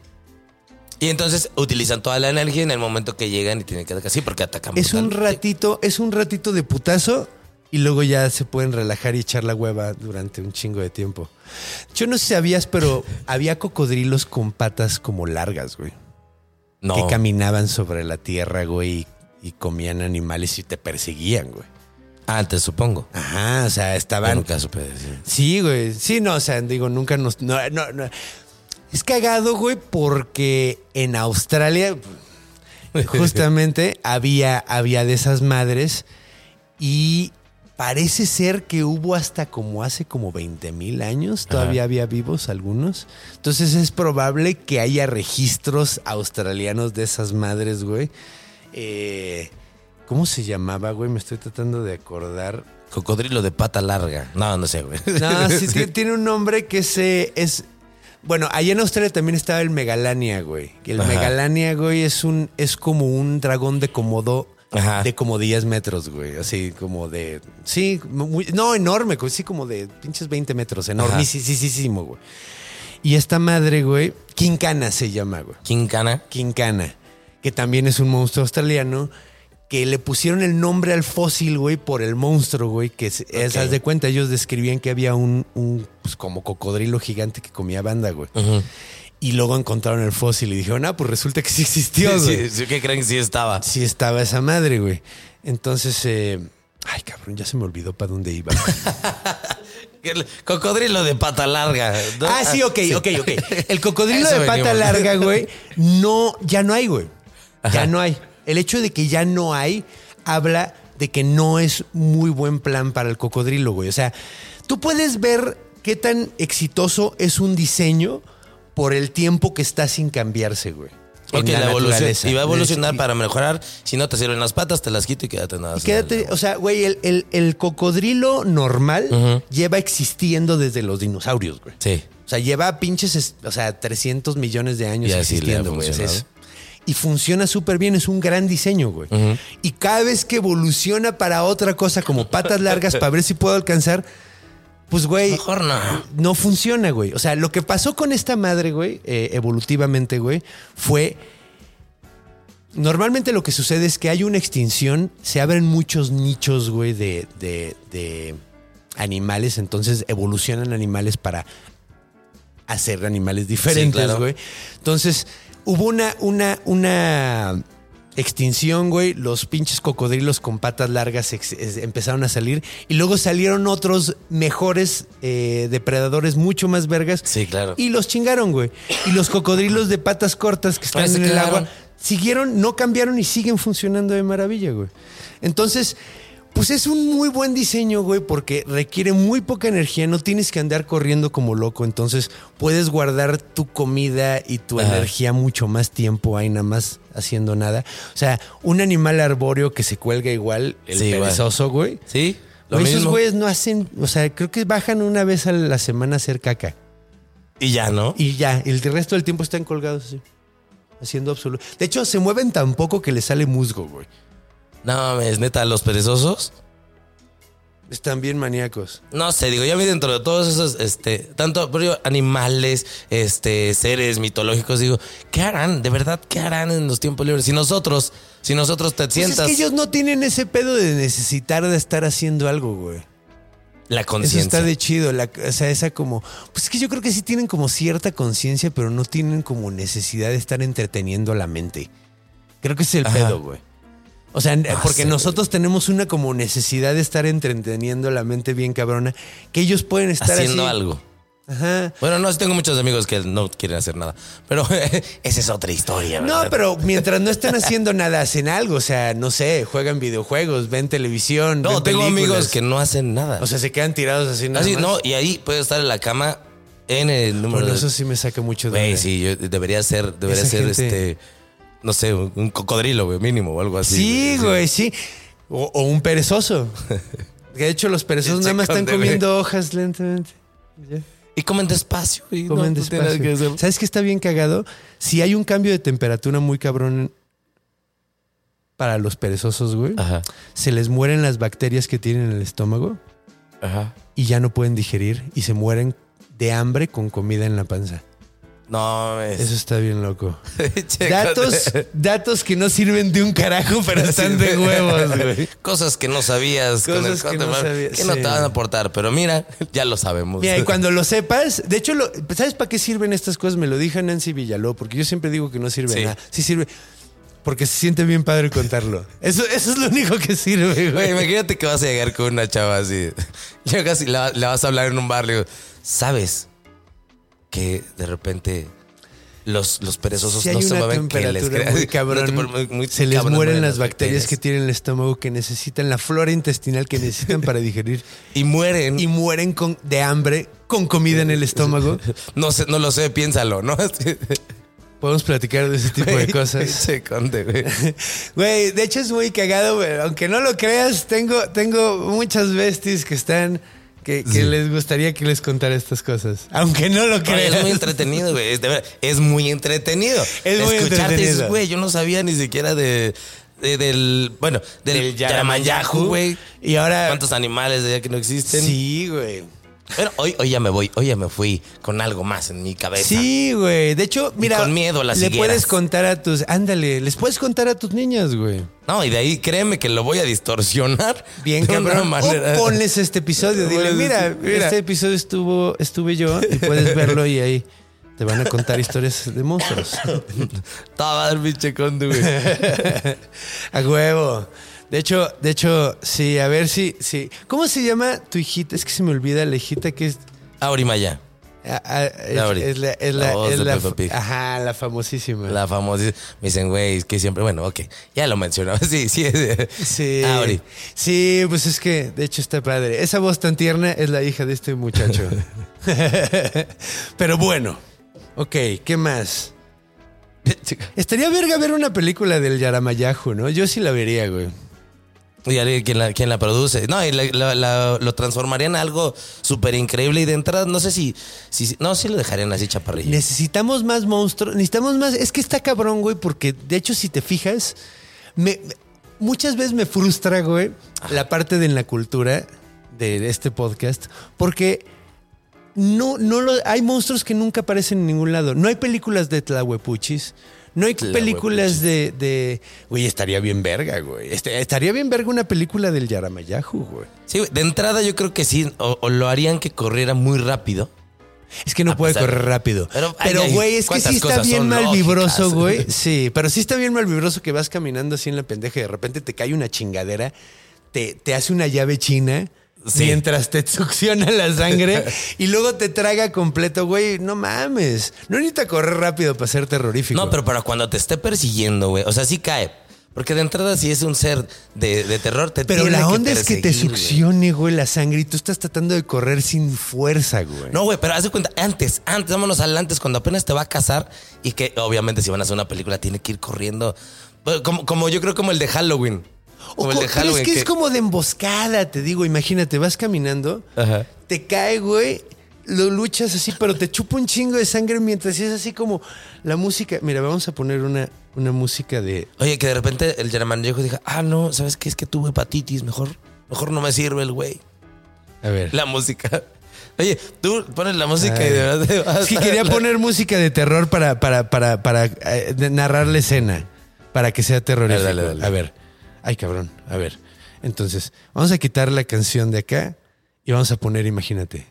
Y entonces utilizan toda la energía en el momento que llegan y tienen que atacar. Sí, porque atacan. Es un ratito, es un ratito de putazo y luego ya se pueden relajar y echar la hueva durante un chingo de tiempo. Yo no sé si sabías, pero había cocodrilos con patas como largas, güey. No. Que caminaban sobre la tierra, güey, y, y comían animales y te perseguían, güey. Antes, supongo. Ajá, o sea, Yo estaban. nunca supe decir. Sí, güey. Sí, no, o sea, digo, nunca nos. No, no, no. Es cagado, güey, porque en Australia, justamente, había, había de esas madres y parece ser que hubo hasta como hace como 20 mil años, todavía había vivos algunos. Entonces es probable que haya registros australianos de esas madres, güey. Eh, ¿Cómo se llamaba, güey? Me estoy tratando de acordar. Cocodrilo de pata larga. No, no sé, güey. No, sí, ti- tiene un nombre que se es. Bueno, allá en Australia también estaba el Megalania, güey. El Ajá. Megalania, güey, es un es como un dragón de comodo Ajá. de como 10 metros, güey. Así como de. Sí, muy- no, enorme, güey. Sí, como de pinches 20 metros. Enormísimo, güey. Y esta madre, güey, Quincana se llama, güey. Quincana. Quincana, que también es un monstruo australiano, que le pusieron el nombre al fósil, güey, por el monstruo, güey, que es, es, Ok. haz de cuenta, ellos describían que había un, un, pues, como cocodrilo gigante que comía banda, güey. Ujú. Y luego encontraron el fósil y dijeron, ah, pues resulta que sí existió, Sí, güey. sí, sí, ¿Qué creen que sí estaba? Sí estaba esa madre, güey. Entonces, eh, ay, cabrón, ya se me olvidó para dónde iba. Cocodrilo de pata larga. ¿no? ah, sí, ok, ok, ok. El cocodrilo de pata venimos. larga, güey, no, ya no hay, güey. Ya no hay. El hecho de que ya no hay habla de que no es muy buen plan para el cocodrilo, güey. O sea, tú puedes ver qué tan exitoso es un diseño por el tiempo que está sin cambiarse, güey. Ok, la, evolución. naturaleza. Y va a evolucionar para mejorar. Si no te sirven las patas, te las quito y quédate nada. Y quédate, o sea, güey, el, el- el cocodrilo normal lleva existiendo desde los dinosaurios, güey. Sí. O sea, lleva pinches, es- o sea, 300 millones de años Y existiendo, güey. Es- Y funciona súper bien, es un gran diseño, güey. Y cada vez que evoluciona para otra cosa, como patas largas, para ver si puedo alcanzar, pues, güey, Mejor no. no funciona, güey. O sea, lo que pasó con esta madre, güey, eh, evolutivamente, güey, fue. Normalmente lo que sucede es que hay una extinción, se abren muchos nichos, güey, de, de- de animales, entonces evolucionan animales para hacer animales diferentes, claro. güey. Entonces, hubo una, una, una extinción, güey. Los pinches cocodrilos con patas largas empezaron a salir. Y luego salieron otros mejores eh, depredadores, mucho más vergas. Sí, claro. Y los chingaron, güey. Y los cocodrilos de patas cortas que están en el agua siguieron, no cambiaron y siguen funcionando de maravilla, güey. Entonces, pues es un muy buen diseño, güey, porque requiere muy poca energía, no tienes que andar corriendo como loco, entonces puedes guardar tu comida y tu Ajá. energía mucho más tiempo ahí nada más haciendo nada. O sea, un animal arbóreo que se cuelga igual, el Sí, perezoso, güey. Sí. Lo Güey, esos güeyes no hacen, o sea, creo que bajan una vez a la semana a hacer caca. Y ya, ¿no? Y ya, el resto del tiempo están colgados así. Haciendo absoluto. De hecho, se mueven tan poco que les sale musgo, güey. No, es neta, los perezosos. Están bien maníacos. No sé, digo, ya vi dentro de todos esos, este, tanto pero animales, este, seres mitológicos, digo, ¿qué harán? De verdad, ¿qué harán en los tiempos libres? Si nosotros, si nosotros te Pues sientas es que ellos no tienen ese pedo de necesitar de estar haciendo algo, güey. la Eso conciencia. está de chido. La, o sea, esa como. Pues es que yo creo que sí tienen como cierta conciencia, pero no tienen como necesidad de estar entreteniendo la mente. Creo que es el Ajá. pedo, güey. O sea, porque sé, nosotros tenemos una como necesidad de estar entreteniendo la mente bien cabrona, que ellos pueden estar haciendo así. algo. Ajá. Bueno, no, tengo muchos amigos que no quieren hacer nada, pero esa es otra historia. No, ¿verdad? pero mientras no estén haciendo nada, hacen algo. O sea, no sé, juegan videojuegos, ven televisión. no, ven tengo películas. amigos que no hacen nada. O sea, se quedan tirados así nada Así, más. no, y ahí puede estar en la cama en el número Bueno, de eso sí me saca mucho de onda. sí, yo debería ser, debería Esa ser gente- este, no sé, un cocodrilo, güey, mínimo o algo así. Sí, güey, sí. O, o un perezoso. De hecho los perezosos nada más están Chécate, comiendo hojas lentamente. Ya. Y comen despacio. Y no- Comen no tiene nada despacio. que hacer. ¿Sabes qué está bien cagado? Si hay un cambio de temperatura muy cabrón para los perezosos, güey, Ajá, se les mueren las bacterias que tienen en el estómago ajá. y ya no pueden digerir y se mueren de hambre con comida en la panza. No, es... Eso está bien loco. Datos, datos que no sirven de un carajo, pero están de huevos, güey. Cosas que no sabías. con el Cosas que no que no te van a aportar, pero mira, ya lo sabemos. Mira, y cuando lo sepas, de hecho, lo- ¿sabes para qué sirven estas cosas? Me lo dijo Nancy Villaló, porque yo siempre digo que no sirve Sí. nada. Sí sirve, porque se siente bien padre contarlo. Eso, eso es lo único que sirve, Güey, imagínate que vas a llegar con una chava así. Llegas y la, la vas a hablar en un bar. Le digo, ¿sabes que de repente los, los perezosos Si no se mueven, que les crea- muy cabrón, muy- muy se les cabrón mueren las bacterias que tienen el estómago que necesitan, la flora intestinal que necesitan para digerir Y mueren. y mueren con, de hambre con comida en el estómago. No sé, no lo sé, piénsalo, ¿no? Podemos platicar de ese tipo de cosas. Se conte, güey. Güey, de hecho es muy cagado, güey. Aunque no lo creas, tengo, tengo muchas besties que están, que, que les gustaría que les contara estas cosas. Aunque no lo No, creas. es muy entretenido, güey. Es, es muy entretenido. Es muy Escucharte entretenido. güey, yo no sabía ni siquiera de, de- del, bueno, del, Del Yaramayahu, güey. Y ahora. ¿Cuántos animales de allá que no existen? Sí, güey. Pero hoy, hoy ya me voy, hoy ya me fui con algo más en mi cabeza. Sí, güey. De hecho, mira. con miedo a las Le higueras. puedes contar a tus. Ándale, les puedes contar a tus niñas, güey. No, y de ahí créeme que lo voy a distorsionar. Bien, de una cabrón. manera. O ponles este episodio. Dile, mira, este- mira. este episodio estuvo, estuve yo y puedes verlo y ahí te van a contar historias de monstruos. Estaba el pinche güey. A huevo. De hecho, de hecho, sí, a ver si, sí. ¿Cómo se llama tu hijita? Es que se me olvida la hijita que es. Aurimaya. ah, ah, es, Lauri. es la, es La la, voz es de la- Peppa Pig. ajá, la famosísima. La famosa. Me dicen, güey, es que siempre. Bueno, ok. Ya lo mencionaba. Sí, sí. Sí. Auri. Sí, pues es que de hecho está padre. Esa voz tan tierna es la hija de este muchacho. Pero bueno. Ok, ¿qué más? Estaría verga ver una película del Yaramayahu, ¿no? Yo sí la vería, güey. Y alguien quien la, quien la produce. No, y la- la- la- lo transformarían en algo súper increíble. Y de entrada, no sé si, si. No, sí lo dejarían así chaparrillo. Necesitamos más monstruos. Necesitamos más. Es que está cabrón, güey, porque de hecho, si te fijas, me, muchas veces me frustra, güey, la parte de en la cultura de este podcast, porque no, no lo, hay monstruos que nunca aparecen en ningún lado. No hay películas de Tlahuepuchis. No hay películas de, de. Güey, estaría bien verga, güey. Este- estaría bien verga una película del Yaramayahu, güey. Sí, de entrada yo creo que sí. O, o lo harían que corriera muy rápido. Es que no puede correr rápido. Pero, Pero, ay, güey, es que sí está bien mal vibroso, güey. Sí, pero sí está bien mal vibroso que vas caminando así en la pendeja y de repente te cae una chingadera, te, te hace una llave china. Sí. Mientras te succiona la sangre y luego te traga completo, güey. No mames. No necesita correr rápido para ser terrorífico. No, pero para cuando te esté persiguiendo, güey. O sea, sí cae. Porque de entrada, si es un ser de, de terror, te Pero tiene la onda es que te succione, güey, la sangre y tú estás tratando de correr sin fuerza, güey. No, güey, pero haz de cuenta, antes, antes, vámonos al antes, cuando apenas te va a casar y que obviamente si van a hacer una película tiene que ir corriendo. Como, como yo creo como el de Halloween. O Como el de pero Halloween. es que, es como de emboscada, te digo. Imagínate, vas caminando, Ajá. te cae, güey, lo luchas así, pero te chupa un chingo de sangre mientras es así como la música. Mira, vamos a poner una, una música de. Oye, que de repente el Yaramanyejo dijo, ah, no, ¿sabes qué? Es que tuve hepatitis, mejor, mejor no me sirve el güey. A ver. La música. Oye, tú pones la música y de verdad te vas Es que quería poner música de terror para, para, para, para eh, narrar la escena, para que sea terrorífico. Dale, dale, dale. A ver. Ay, cabrón. A ver. Entonces, vamos a quitar la canción de acá y vamos a poner, imagínate.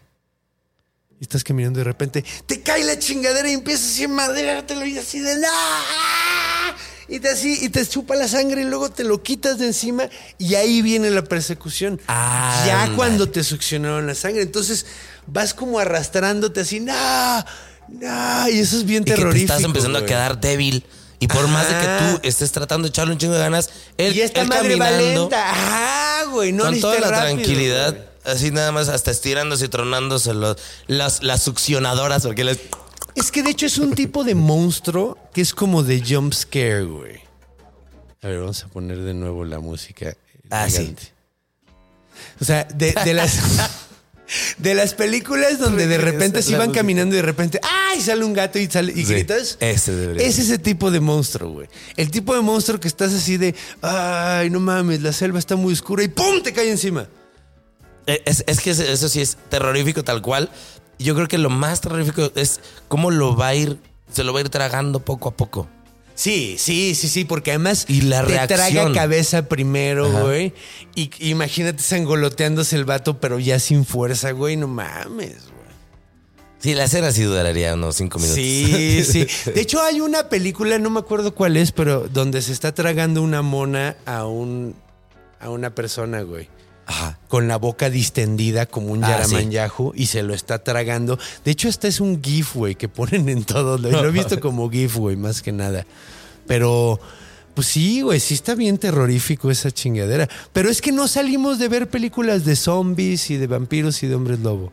Y estás caminando y de repente te cae la chingadera y empiezas así a madreártelo y así de ¡Ah! Y te así, y te chupa la sangre y luego te lo quitas de encima y ahí viene la persecución. ya Ándale. cuando te succionaron la sangre. Entonces vas como arrastrándote así, ¡no! ¡no! Y eso es bien y que te terrorífico. estás empezando a quedar débil. Y por más de que Ajá. tú estés tratando de echarle un chingo de ganas, él, y esta él madre va caminando lenta. Ajá, güey. No con toda la rápido, tranquilidad, güey. así nada más hasta estirándose y tronándose los, las, las succionadoras, porque les... Es que de hecho es un tipo de monstruo que es como de jump scare, güey. A ver, vamos a poner de nuevo la música. Ah, sí. O sea, de, de las. De las películas donde de repente se música. caminando y de repente, ¡ay! sale un gato y sale y Sí, gritas. ese Es ese tipo de monstruo, güey. El tipo de monstruo que estás así de, ¡ay, no mames! La selva está muy oscura y ¡pum! te cae encima. Eh, Es, es que eso sí es terrorífico tal cual. Yo creo que lo más terrorífico es cómo lo va a ir, se lo va a ir tragando poco a poco. Sí, sí, sí, sí, porque además Y la te traga reacción. cabeza primero, Ajá. güey. Y y imagínate sangoloteándose el vato, pero ya sin fuerza, güey. No mames, güey. Sí, la cena sí duraría unos cinco minutos. Sí, sí. De hecho, hay una película, no me acuerdo cuál es, pero donde se está tragando una mona a un a una persona, güey. Ajá. con la boca distendida como un Ah, Yaramanyahu y se lo está tragando. De hecho, este es un GIF, güey, que ponen en todo. Lo he visto como GIF, güey, más que nada. Pero, pues sí, güey, sí está bien terrorífico esa chingadera. Pero es que no salimos de ver películas de zombies y de vampiros y de hombres lobo.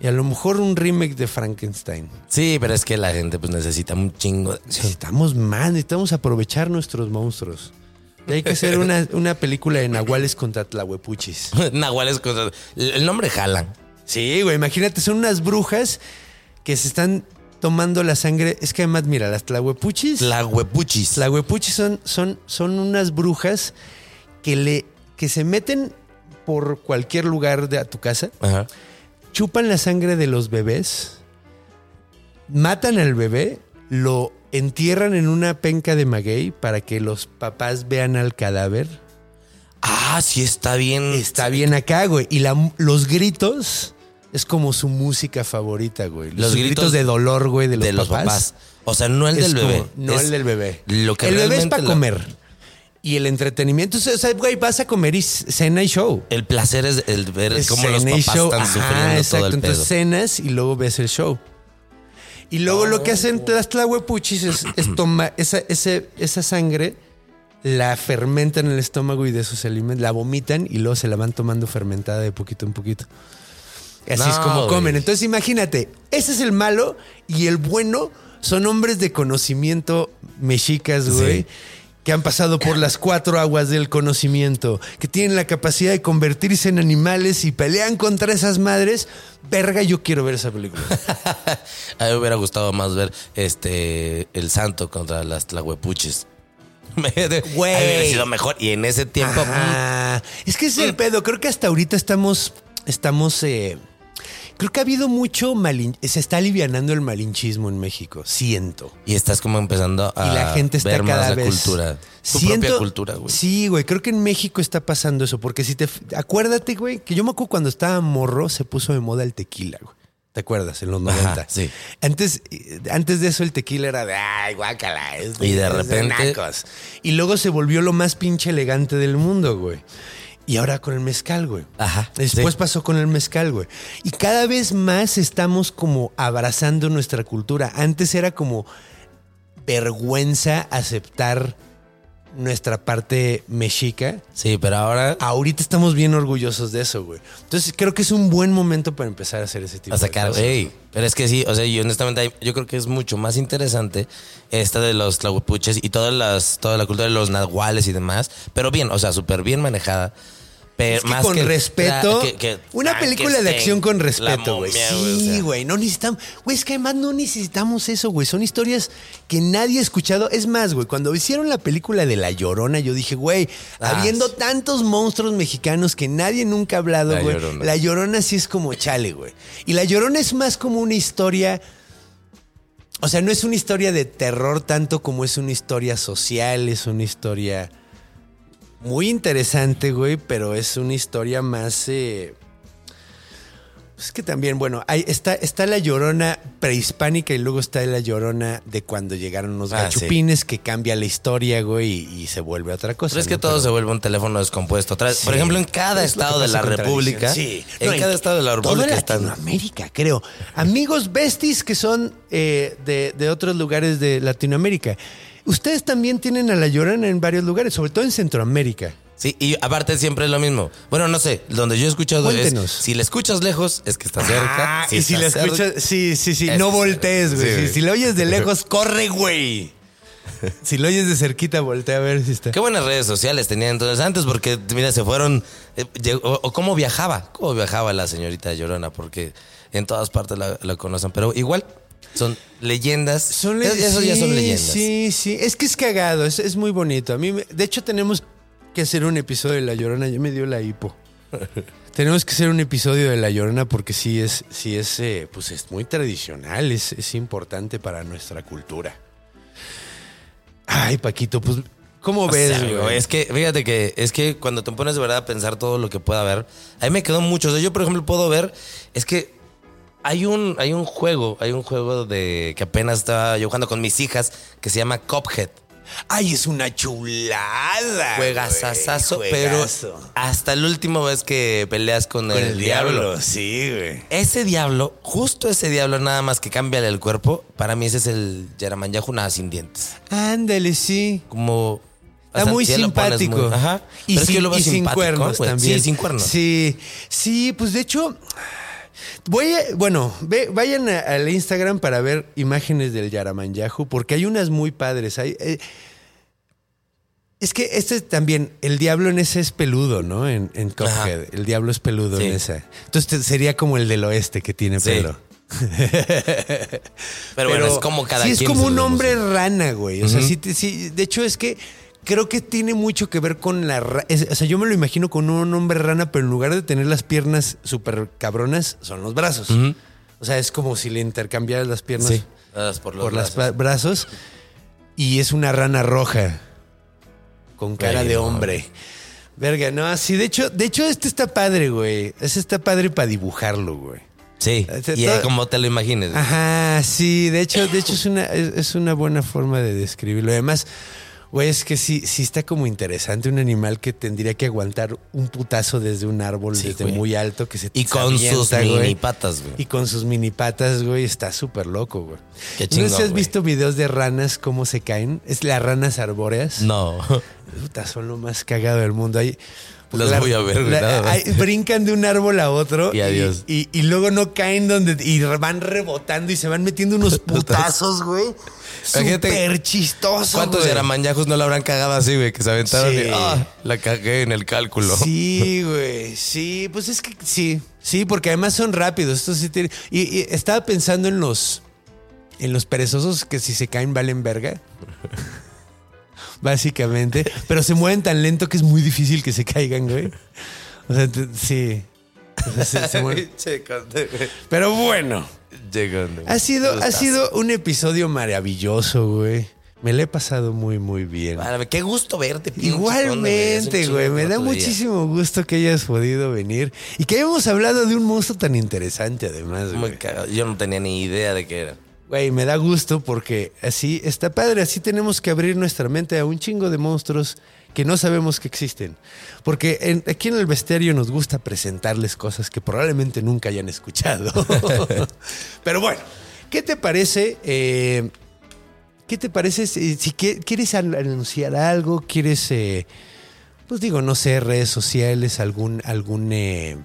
Y a lo mejor un remake de Frankenstein. Sí, pero es que la gente pues necesita un chingo. Necesitamos más, necesitamos aprovechar nuestros monstruos. Hay que hacer una, una película de Nahuales contra Tlahuepuchis. Nahuales contra. El nombre jalan. Sí, güey, imagínate, son unas brujas que se están tomando la sangre. Es que además, mira, las Tlahuepuchis. La huepuchis. Tlahuepuchis son, son, son unas brujas que, le, que se meten por cualquier lugar de a tu casa, Ajá. chupan la sangre de los bebés, matan al bebé, lo entierran en una penca de maguey para que los papás vean al cadáver. Ah, sí está bien. Está bien acá, güey. Y la- los gritos es como su música favorita, güey. Los, Los gritos, gritos de dolor, güey, de los, de los papás. papás. O sea, no el del como- bebé. no Es el del bebé. Lo que el bebé es para la- comer. Y el entretenimiento, o sea, güey, vas a comer y cena y show. El placer es el ver Es cómo los papás están Ajá, sufriendo exacto. todo el pedo. Entonces cenas y luego ves el show. Y luego lo que hacen las tlahuepuchis es, es tomar esa, ese- esa sangre, la fermentan en el estómago y de eso se alimentan, la vomitan y luego se la van tomando fermentada de poquito en poquito. Así es como comen. Entonces imagínate, ese es el malo y el bueno son hombres de conocimiento mexicas, güey. Sí. Que han pasado por las cuatro aguas del conocimiento, que tienen la capacidad de convertirse en animales y pelean contra esas madres. Verga, yo quiero ver esa película. A mí me hubiera gustado más ver este el santo contra las tlahuepuches. Güey. Hubiera sido mejor. Y en ese tiempo. Ajá. Es que es el pedo. Creo que hasta ahorita estamos. Estamos. eh, creo que ha habido mucho malin se está alivianando el malinchismo en México. Siento. Y estás como empezando a y la gente está ver cada más la cultura. Tu Siento- propia cultura, güey. Sí, güey. Creo que en México está pasando eso. Porque si te. Acuérdate, güey, que yo me acuerdo cuando estaba morro se puso de moda el tequila, güey. ¿Te acuerdas? En los 90. sí. Antes, eh, antes de eso el tequila era de, ay, guácala. es Y de repente- nacos". Y luego se volvió lo más pinche elegante del mundo, güey. Y ahora con el mezcal, güey. Ajá, Después sí. pasó con el mezcal, güey. Y cada vez más estamos como abrazando nuestra cultura. Antes era como vergüenza aceptar nuestra parte mexica. Sí, pero ahora Ahorita estamos bien orgullosos de eso, güey. Entonces creo que es un buen momento para empezar a hacer ese tipo a sacar, de cosas. ey, Pero es que sí, o sea, yo honestamente yo creo que es mucho más interesante esta de los tlahuepuches y todas las, toda la cultura de los nahuales y demás. Pero bien, o sea, súper bien manejada. Pero Es que más con que- respeto. que- que una película de acción con respeto, güey. O Sí, sea. güey. No necesitamos. Güey, es que además no necesitamos eso, güey. Son historias que nadie ha escuchado. Es más, güey, cuando hicieron la película de La Llorona, yo dije, güey, Ah, habiendo sí. tantos monstruos mexicanos que nadie nunca ha hablado, La güey. La Llorona sí es como chale, güey. Y La Llorona es más como una historia. O sea, no es una historia de terror tanto como es una historia social, es una historia muy interesante, güey, pero es una historia más... eh, es que también, bueno, hay, está, está la llorona prehispánica y luego está la llorona de cuando llegaron los Ah, gachupines que cambia la historia, güey, y, y se vuelve otra cosa. Pero es que ¿no? todo Pero- se vuelve un teléfono descompuesto. Otra vez, Por Sí. ejemplo, en cada Es estado de la República. Sí. en No, cada estado de la toda República están. Latinoamérica, creo. Amigos besties que son eh, de, de otros lugares de Latinoamérica. Ustedes también tienen a la llorona en varios lugares, sobre todo en Centroamérica. Sí, y aparte siempre es lo mismo. Bueno, no sé, donde yo he escuchado Cuéntenos. es si le escuchas lejos es que está cerca. Ah, y si la cerca- escuchas, sí, sí, sí, Es- no voltees, güey. sí, Si- si, lo oyes de lejos, corre, güey. Si lo oyes de cerquita, voltea a ver si está. Qué buenas redes sociales tenían entonces antes porque, mira, se fueron... eh, o, o cómo viajaba, cómo viajaba la señorita Llorona, porque en todas partes la, la conocen. Pero igual, son leyendas. Son le- Es- Eso ya son leyendas. Sí, sí. Es que es cagado, es, es muy bonito. A mí, me- de hecho, tenemos que hacer un episodio de La Llorona. Ya me dio la hipo. tenemos que hacer un episodio de La Llorona porque sí es, sí es, eh, pues es muy tradicional, es, es importante para nuestra cultura. Ay, Paquito, pues, ¿cómo O ves, sea, güey? es que, fíjate que es que cuando te pones de verdad a pensar todo lo que pueda haber, a mí me quedó mucho. O sea, yo, por ejemplo, puedo ver, es que hay un, hay un juego, hay un juego de que apenas estaba yo jugando con mis hijas que se llama Cuphead. Ay, es una chulada. Juegazazazo, güey, pero hasta el último vez que peleas con, Con el, el diablo, sí, güey. Ese diablo, justo ese diablo, nada más que cámbiale el cuerpo, para mí ese es el Yaramanyahu nada sin dientes. Ándale, sí. Como. Está o sea, muy simpático. muy- ajá. Y, Pero es que sin, yo lo veo y sin simpático, cuernos también. Sí, sin cuernos. Sí, sí, pues de hecho, voy a, bueno, ve- vayan a- al Instagram para ver imágenes del Yaramanyahu, porque hay unas muy padres. Hay, eh, es que este también, el diablo en ese es peludo, ¿no? En, en Cuphead. El diablo es peludo Sí. en esa. Entonces sería como el del oeste que tiene Sí. pelo. Pero, bueno, es como cada sí, quien. es como un hombre rana, güey. O sea, sí, sí, de hecho es que creo que tiene mucho que ver con la... ra- es- o sea, yo me lo imagino con un hombre rana, pero en lugar de tener las piernas súper cabronas, son los brazos. O sea, es como si le intercambiaras las piernas Sí. Por los por los brazos. brazos. Y es una rana roja con cara de no. hombre. Verga, no, sí, de hecho, de hecho este está padre, güey. Ese está padre para dibujarlo, güey. Sí. Este, Y todo- eh, como te lo imagines. Ajá, sí, de hecho, de hecho es una, es, es una buena forma de describirlo. Además, güey, es que sí, sí está como interesante un animal que tendría que aguantar un putazo desde un árbol Sí, desde güey. muy alto que se Y con sus güey. mini patas, güey. Y con sus mini patas, güey, está súper loco, güey. Qué no sé chingón, has güey. visto videos de ranas cómo se caen. Es las ranas arbóreas. No. Puta, son lo más cagado del mundo. Los voy a ver, güey, nada más. ahí brincan de un árbol a otro Y adiós. Y, y luego no caen donde. Y van rebotando y se van metiendo unos putazos, güey. Súper chistoso. ¿Cuántos. Yaramanjajos no la habrán cagado así, güey? Que se aventaron Sí. y ah, la cagué en el cálculo. Sí, güey. Sí, pues es que sí. Sí, porque además son rápidos. Esto sí tiene- y, y estaba pensando en los. En los perezosos que si se caen valen verga. Básicamente. Pero se mueven tan lento que es muy difícil que se caigan, güey. O sea, sí. O sea, se- se mueven. Che, conde, güey. Pero bueno. Conde. Ha sido, ha sido un episodio maravilloso, güey. Me lo he pasado muy, muy bien. Qué gusto verte. Igualmente, güey. Me da día. muchísimo gusto que hayas podido venir y que hayamos hablado de un monstruo tan interesante, además, Muy güey. Yo no tenía ni idea de qué era. Güey, me da gusto porque así está padre. Así tenemos que abrir nuestra mente a un chingo de monstruos que no sabemos que existen. Porque en- aquí en el bestiario nos gusta presentarles cosas que probablemente nunca hayan escuchado. Pero bueno, ¿qué te parece? eh, ¿Qué te parece si, si qui- quieres an- anunciar algo? ¿Quieres, eh, pues digo, no sé, redes sociales, algún, algún... eh,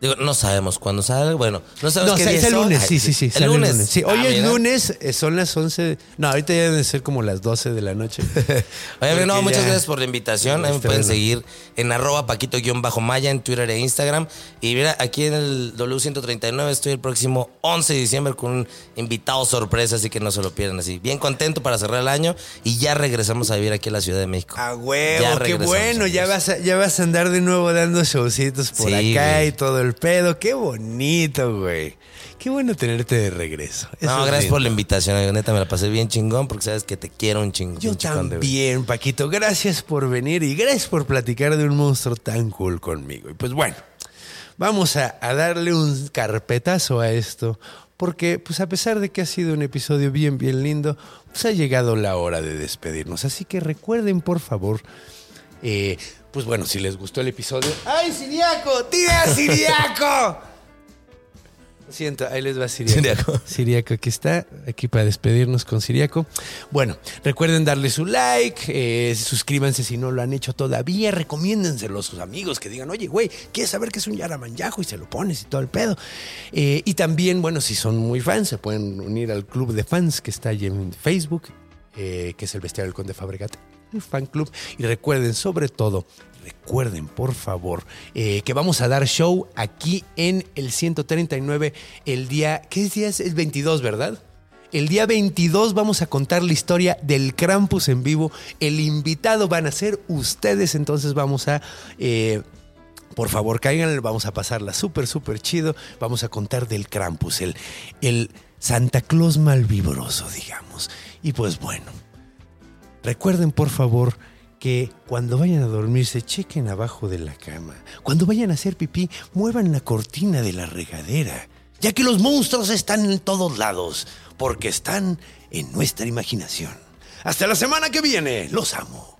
Digo, no sabemos cuándo sale. Bueno, no sabemos no, qué día el son. lunes, sí, sí, sí. El el lunes. Sí, hoy Ah, es mira. lunes, eh, son las 11. No, ahorita ya deben ser como las 12 de la noche. Oye, no, muchas gracias por la invitación. Ahí me pueden seguir en arroba paquito-maya en Twitter e Instagram. Y mira, aquí en el W139 estoy el próximo 11 de diciembre con un invitado sorpresa, así que no se lo pierdan así. Bien contento para cerrar el año y ya regresamos a vivir aquí en la Ciudad de México. A huevo, qué bueno. Ya vas, a, ya vas a andar de nuevo dando showcitos por Sí, acá güey. y todo el pedo. Qué bonito, güey. Qué bueno tenerte de regreso. Eso No, gracias lindo. por la invitación. Neta, me la pasé bien chingón porque sabes que te quiero un chingo. Yo güey. también, Paquito. Gracias por venir y gracias por platicar de un monstruo tan cool conmigo. Y pues bueno, vamos a, a darle un carpetazo a esto. Porque, pues a pesar de que ha sido un episodio bien, bien lindo, pues ha llegado la hora de despedirnos. Así que recuerden, por favor, eh, pues bueno, si les gustó el episodio. ¡Ay, Siriaco! ¡Tira, Siriaco! Lo siento, ahí les va Siriaco. Siriaco. Siriaco, aquí está, aquí para despedirnos con Siriaco. Bueno, recuerden darle su like, eh, suscríbanse si no lo han hecho todavía, recomiéndenselo a sus amigos que digan, oye, güey, ¿quieres saber qué es un Yaramanyajo? Y se lo pones y todo el pedo. Eh, y también, bueno, si son muy fans, se pueden unir al club de fans que está ahí en Facebook, eh, que es el Bestiario del Conde Fabregat, el fan club. Y recuerden, sobre todo, recuerden, por favor, eh, que vamos a dar show aquí en el 139 el día, ¿qué día es? El 22, ¿verdad? El día 22 vamos a contar la historia del Krampus en vivo. El invitado van a ser ustedes, entonces vamos a... eh, por favor, caigan, vamos a pasarla súper, súper chido. Vamos a contar del Krampus, el, el Santa Claus malvibroso, digamos. Y pues bueno, recuerden por favor que cuando vayan a dormirse, chequen abajo de la cama. Cuando vayan a hacer pipí, muevan la cortina de la regadera. Ya que los monstruos están en todos lados, porque están en nuestra imaginación. Hasta la semana que viene. Los amo.